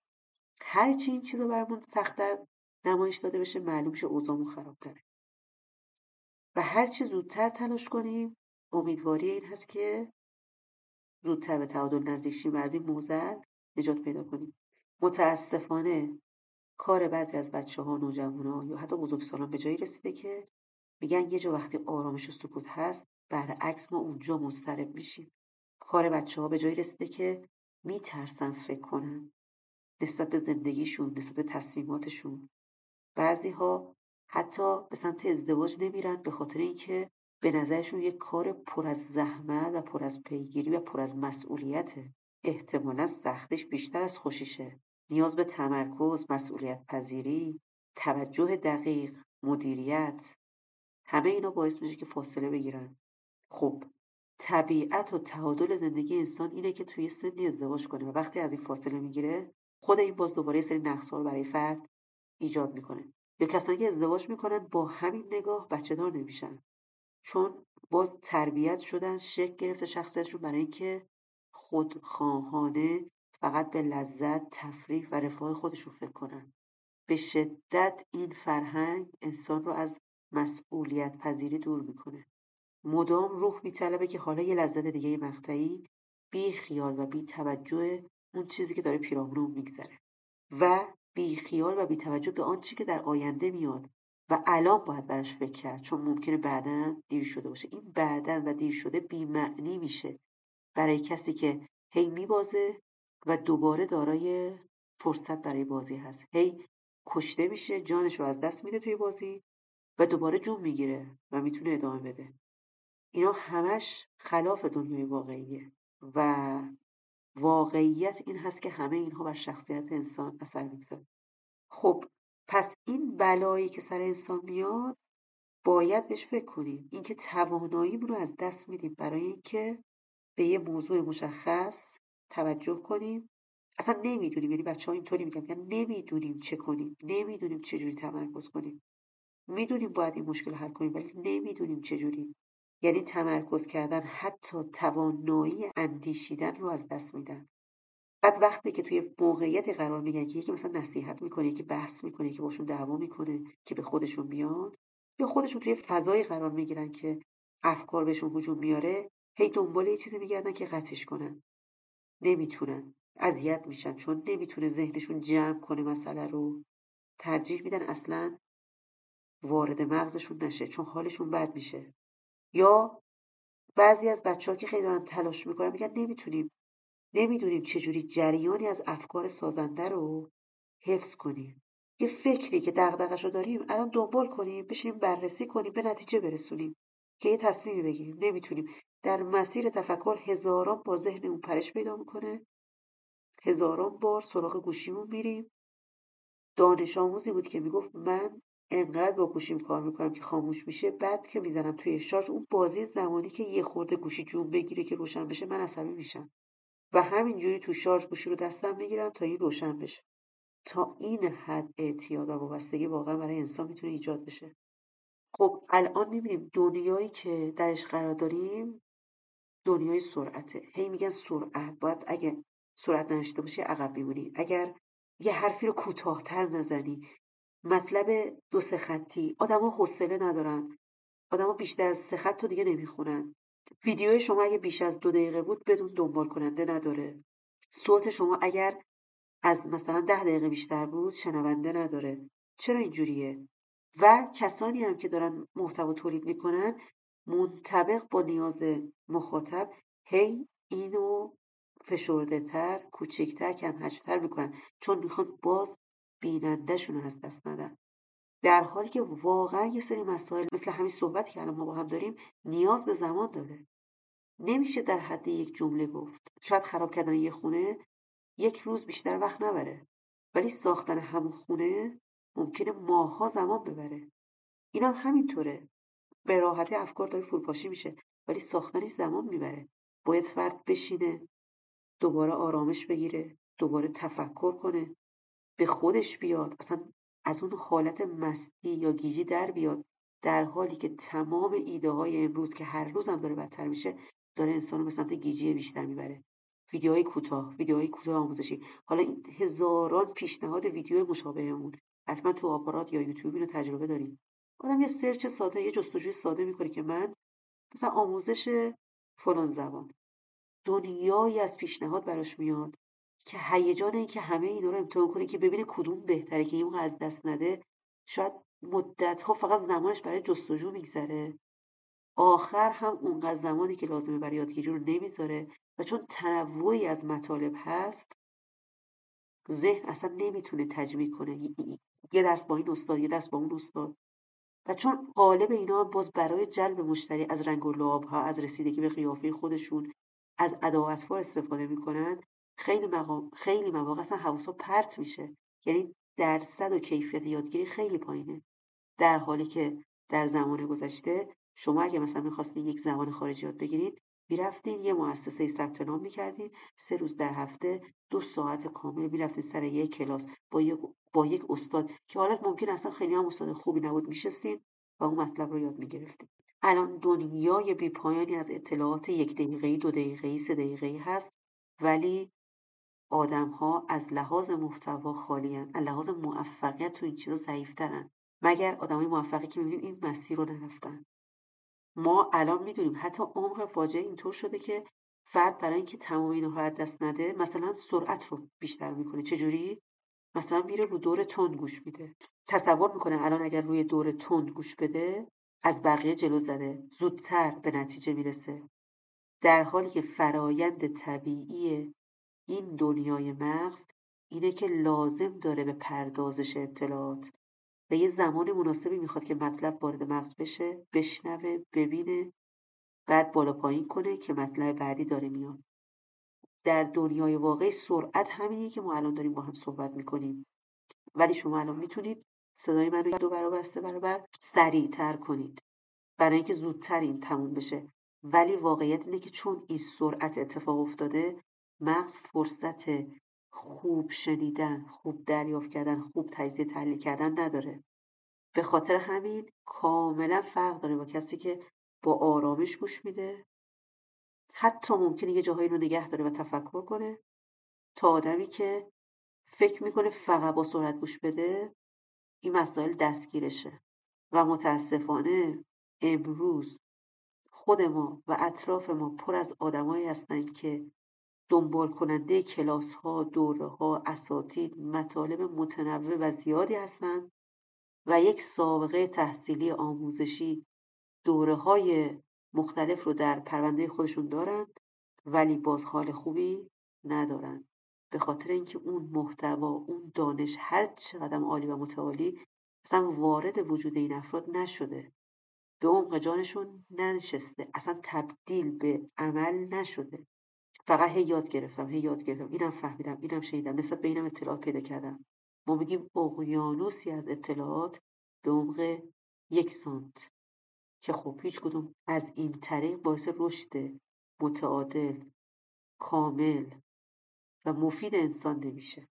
S1: هرچی این چیز رو برامون سختتر نمایش داده بشه معلوم شه اوضاعمون خرابتره. و هرچی زودتر تلاش کنیم امیدواری این هست که زودتر به تعادل نزدیک و از این موزل نجات پیدا کنیم. متاسفانه کار بعضی از بچه ها نوجوان ها یا حتی بزرگسالان به جایی رسیده که میگن یه جا وقتی آرامش و سکوت هست برعکس ما اونجا مضطرب میشیم. کار بچه ها به جایی رسیده که میترسن فکر کنن. نسبت به زندگیشون نسبت به تصمیماتشون. ها حتی به سمت ازدواج نمیرن به خاطر اینکه به نظرشون یک کار پر از زحمت و پر از پیگیری و پر از مسئولیته احتمالا سختش بیشتر از خوشیشه. نیاز به تمرکز مسئولیت پذیری توجه دقیق مدیریت همه اینا باعث میشه که فاصله بگیرن. خب طبیعت و تعادل زندگی انسان اینه که توی سنی ازدواج کنه و وقتی از این فاصله می‌گیره خود این باز دوباره سری نقص برای فرد ایجاد می‌کنه. یا کسانی که ازدواج می‌کنن با همین نگاه بچه دار نمیشن. چون باز تربیت شدن شکل گرفته شخصیتشون برای اینکه خودخواهانه فقط به لذت تفریح و رفاه خودشون فکر کنن. به شدت این فرهنگ انسان رو از مسئولیت پذیری دور می‌کنه. مدام روح میطلبه که حالا یه لذت دیگه مقطعی بی خیال و بی توجه اون چیزی که داره پیرامون میگذره. و بی خیال و بی توجه به آنچه که در آینده میاد و الان باید براش فکر کرد چون ممکنه بعدا دیر شده باشه. این بعدا و دیر شده بی معنی میشه. برای کسی که هی میبازه و دوباره دارای فرصت برای بازی هست. هی کشته میشه جانش رو از دست میده توی بازی و دوباره جون می‌گیره و می‌تونه ادامه بده. اینا همش خلاف دنیای واقعیه و واقعیت این هست که همه اینها بر شخصیت انسان اثر می‌گذاره. خب پس این بلایی که سر انسان میاد باید بهش فکر کنیم. اینکه تواناییمون رو از دست میدیم برای اینکه به یه موضوع مشخص توجه کنیم. اصلا نمی‌دونیم یعنی بچه ها اینطوری میگن میگن نمی‌دونیم چه کنیم نمی‌دونیم چه جوری تمرکز کنیم. می‌دونیم باید این مشکل حل کنیم ولی نمی‌دونیم چجوری. یعنی تمرکز کردن حتی توانایی اندیشیدن رو از دست میدن. بعد وقتی که توی موقعیتی قرار میگن که یکی مثلا نصیحت می‌کنه که بحث می‌کنه که باشون دعوا می‌کنه که به خودشون بیان یا خودشون توی فضایی قرار می‌گیرن که افکار بهشون هجوم میاره هی دنبال یه چیزی میگردن که قطعش کنن. نمی‌تونن. اذیت میشن چون نمی‌تونه ذهنشون جمع کنه مسئله رو. ترجیح میدن اصلا وارد مغزشون نشه چون حالشون بد میشه. یا بعضی از بچه ها که خیلی دارن تلاش می‌کنن میگن نمی‌تونیم نمی‌دونیم چجوری جریانی از افکار سازنده رو حفظ کنیم. یه فکری که دغدغش رو داریم الان دنبال کنیم بشینیم بررسی کنیم به نتیجه برسونیم که یه تصمیمی بگیریم. نمی‌تونیم در مسیر تفکر هزاران بار ذهن اون پرش پیدا می‌کنه. هزاران بار سراغ گوشیمون میریم. دانش آموزی بود که می‌گفت من انقدر با گوشیم کار می‌کنم که خاموش میشه بعد که می‌زنم توی شارژ اون بازی زمانی که یه خورده گوشی جون بگیره که روشن بشه من عصبی میشم. و همینجوری تو شارژ گوشی رو دستم می‌گیرم تا این روشن بشه. تا این حد اعتیاد و وابستگی واقعا برای انسان می‌تونه ایجاد بشه. خب الان می‌بینیم دنیایی که درش قرار داریم دنیای سرعته. هی میگن سرعت. باید اگه سرعت نداشته باشی عقب میمونی. اگر یه حرفی رو کوتاهتر نزنی. مطلب دو سه خطی. آدما حوصله ندارن. آدما بیشتر از سه خط رو دیگه نمی‌خونن. ویدیو شما اگه بیش از دو دقیقه بود بدون دنبال کننده نداره. صوت شما اگر از مثلا ده دقیقه بیشتر بود شنونده نداره. چرا اینجوریه؟ و کسانی هم که دارن محتوا تولید می‌کنن منطبق با نیاز مخاطب هی اینو فشرده تر کوچکتر کم تر می‌کنن. چون می‌خوان باز بینندهشون رو از دست ندن. در حالی که واقعا یه سری مسائل مثل همین صحبتی که الان ما با هم داریم نیاز به زمان داره. نمیشه در حد یک جمله گفت. شاید خراب کردن یه خونه یک روز بیشتر وقت نبره. ولی ساختن همون خونه ممکنه ماهها زمان ببره. این هم همینطوره. به راحتی افکار داره فروپاشی میشه ولی ساختنش زمان می‌بره. باید فرد بشینه دوباره آرامش بگیره دوباره تفکر کنه به خودش بیاد. اصلا از اون حالت مستی یا گیجی در بیاد. در حالی که تمام ایده های امروز که هر روز هم داره بدتر میشه داره انسان رو به سمت گیجی بیشتر می‌بره. ویدیوهای کوتاه ویدیوهای کوتاه آموزشی. حالا این هزاران پیشنهاد ویدیو مشابه اون حتما تو آپارات یا یوتیوب رو تجربه داریم آدم یه سرچ ساده یه جستجوی ساده می‌کنه که من مثلا آموزش فلان زبان. دنیایی از پیشنهاد براش میاد که هیجان این که همه اینا رو امتحان کنه که ببینه کدوم بهتره که این از دست نده. شاید مدت ها فقط زمانش برای جستجو میگذره. آخر هم اونقدر زمانی که لازمه برای یادگیری رو نمی‌ذاره و چون تنوعی از مطالب هست ذهن اصلا نمی‌تونه تجمیع کنه. یه درس با این استاد یه درس با اون استاد. و چون قالب اینا باز برای جلب مشتری از رنگ و لعاب ها از رسیدگی به قیافه خودشون از ادا و استفاده می‌کنن خیلی مقام خیلی مواقع اصلا حواسا پرت میشه. یعنی درصد و کیفیت یادگیری خیلی پایینه. در حالی که در زمان گذشته شما اگه مثلا می‌خواستین یک زبان خارجی یاد بگیرید می‌رفتین یه مؤسسه ثبت نام می‌کردین سه روز در هفته دو ساعت کامل می‌رفتین سر یک کلاس با یک, با یک استاد که حالا ممکن اصلا خیلی هم استاد خوبی نبود میشستین و اون مطلب رو یاد می‌گرفتین. الان دنیای بیپایانی از اطلاعات یک دقیقه‌ای دو دقیقه‌ای سه دقیقه‌ای هست ولی آدمها از لحاظ محتوا خالیان از لحاظ موفقیت تو این چیزا ضعیفترن. مگر آدمای موفقی که می‌بینیم این مسیر رو نرفتن. ما الان می‌دونیم حتی عمق فاجعه اینطور شده که فرد برای اینکه تمام اینا رو دست نده مثلا سرعت رو بیشتر می‌کنه. چجوری؟ مثلا میره رو دور تند گوش میده. تصور می‌کنه الان اگر روی دور تند گوش بده از بقیه جلو زده. زودتر به نتیجه می‌رسه. در حالی که فرایند طبیعی این دنیای مغز اینه که لازم داره به پردازش اطلاعات. و یه زمان مناسبی می‌خواد که مطلب وارد مغز بشه بشنوه ببینه بعد بالا پایین کنه که مطلب بعدی داره میاد. در دنیای واقعی سرعت همینیه که ما الان داریم با هم صحبت می‌کنیم. ولی شما الان می‌تونید صدای من رو دو برابر سه برابر سریعتر کنید. برای اینکه زودتر این تموم بشه. ولی واقعیت اینه که چون این سرعت اتفاق افتاده مغز فرصت خوب شنیدن خوب دریافت کردن خوب تجزیه تحلیل کردن نداره. به خاطر همین کاملا فرق داره با کسی که با آرامش گوش میده حتی ممکنه یه جاهایی رو نگه داره و تفکر کنه تا آدمی که فکر می‌کنه فقط با سرعت گوش بده این مسائل دستگیرشه. و متاسفانه امروز خود ما و اطراف ما پر از آدمایی هستند که دنبال کننده کلاس ها، دوره ها، اساتید، مطالب متنوع و زیادی هستند و یک سابقه تحصیلی آموزشی دوره های مختلف رو در پرونده خودشون دارند ولی باز حال خوبی ندارند به خاطر اینکه اون محتوا اون دانش هر چقدر عالی و متعالی اصلا وارد وجود این افراد نشده. به عمق جانشون ننشسته. اصلا تبدیل به عمل نشده. فقط هی یاد گرفتم هی یاد گرفتم. اینم فهمیدم اینم شنیدم. نسبت به اینم اطلاعات پیدا کردم. ما میگیم اقیانوسی از اطلاعات به عمق یک سانت. که خب هیچ کدوم از این طریق باعث رشد متعادل کامل و مفید انسان نمیشه.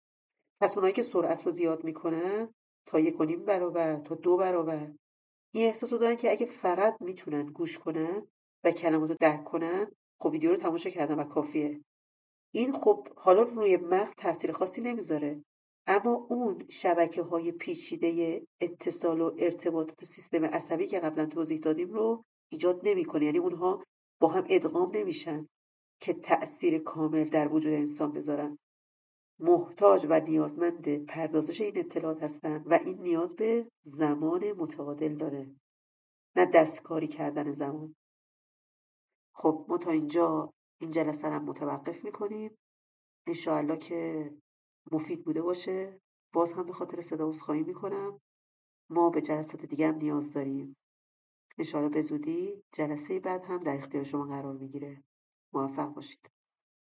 S1: پس اونایی که سرعت رو زیاد می‌کنن تا یک و نیم برابر تا دو برابر این احساس رو دارن که اگه فقط می‌تونن گوش کنن و کلمات رو درک کنن خب ویدیو رو تماشا کردن و کافیه. این خب حالا روی مغز تاثیر خاصی نمی‌ذاره. اما اون شبکه های پیچیده اتصال و ارتباطات سیستم عصبی که قبلا توضیح دادیم رو ایجاد نمی‌کنه. یعنی اونها با هم ادغام نمیشن که تأثیر کامل در وجود انسان بذارن. محتاج و نیازمند پردازش این اطلاعات هستند و این نیاز به زمان متعادل داره نه دستکاری کردن زمان. خب ما تا اینجا این جلسه رو متوقف می‌کنیم. انشاءالله که مفید بوده باشه. باز هم به خاطر صدا خواهی می‌کنم. ما به جلسات دیگه هم نیاز داریم. انشاءالله به زودی جلسه بعد هم در اختیار شما قرار می‌گیره. موفق باشید.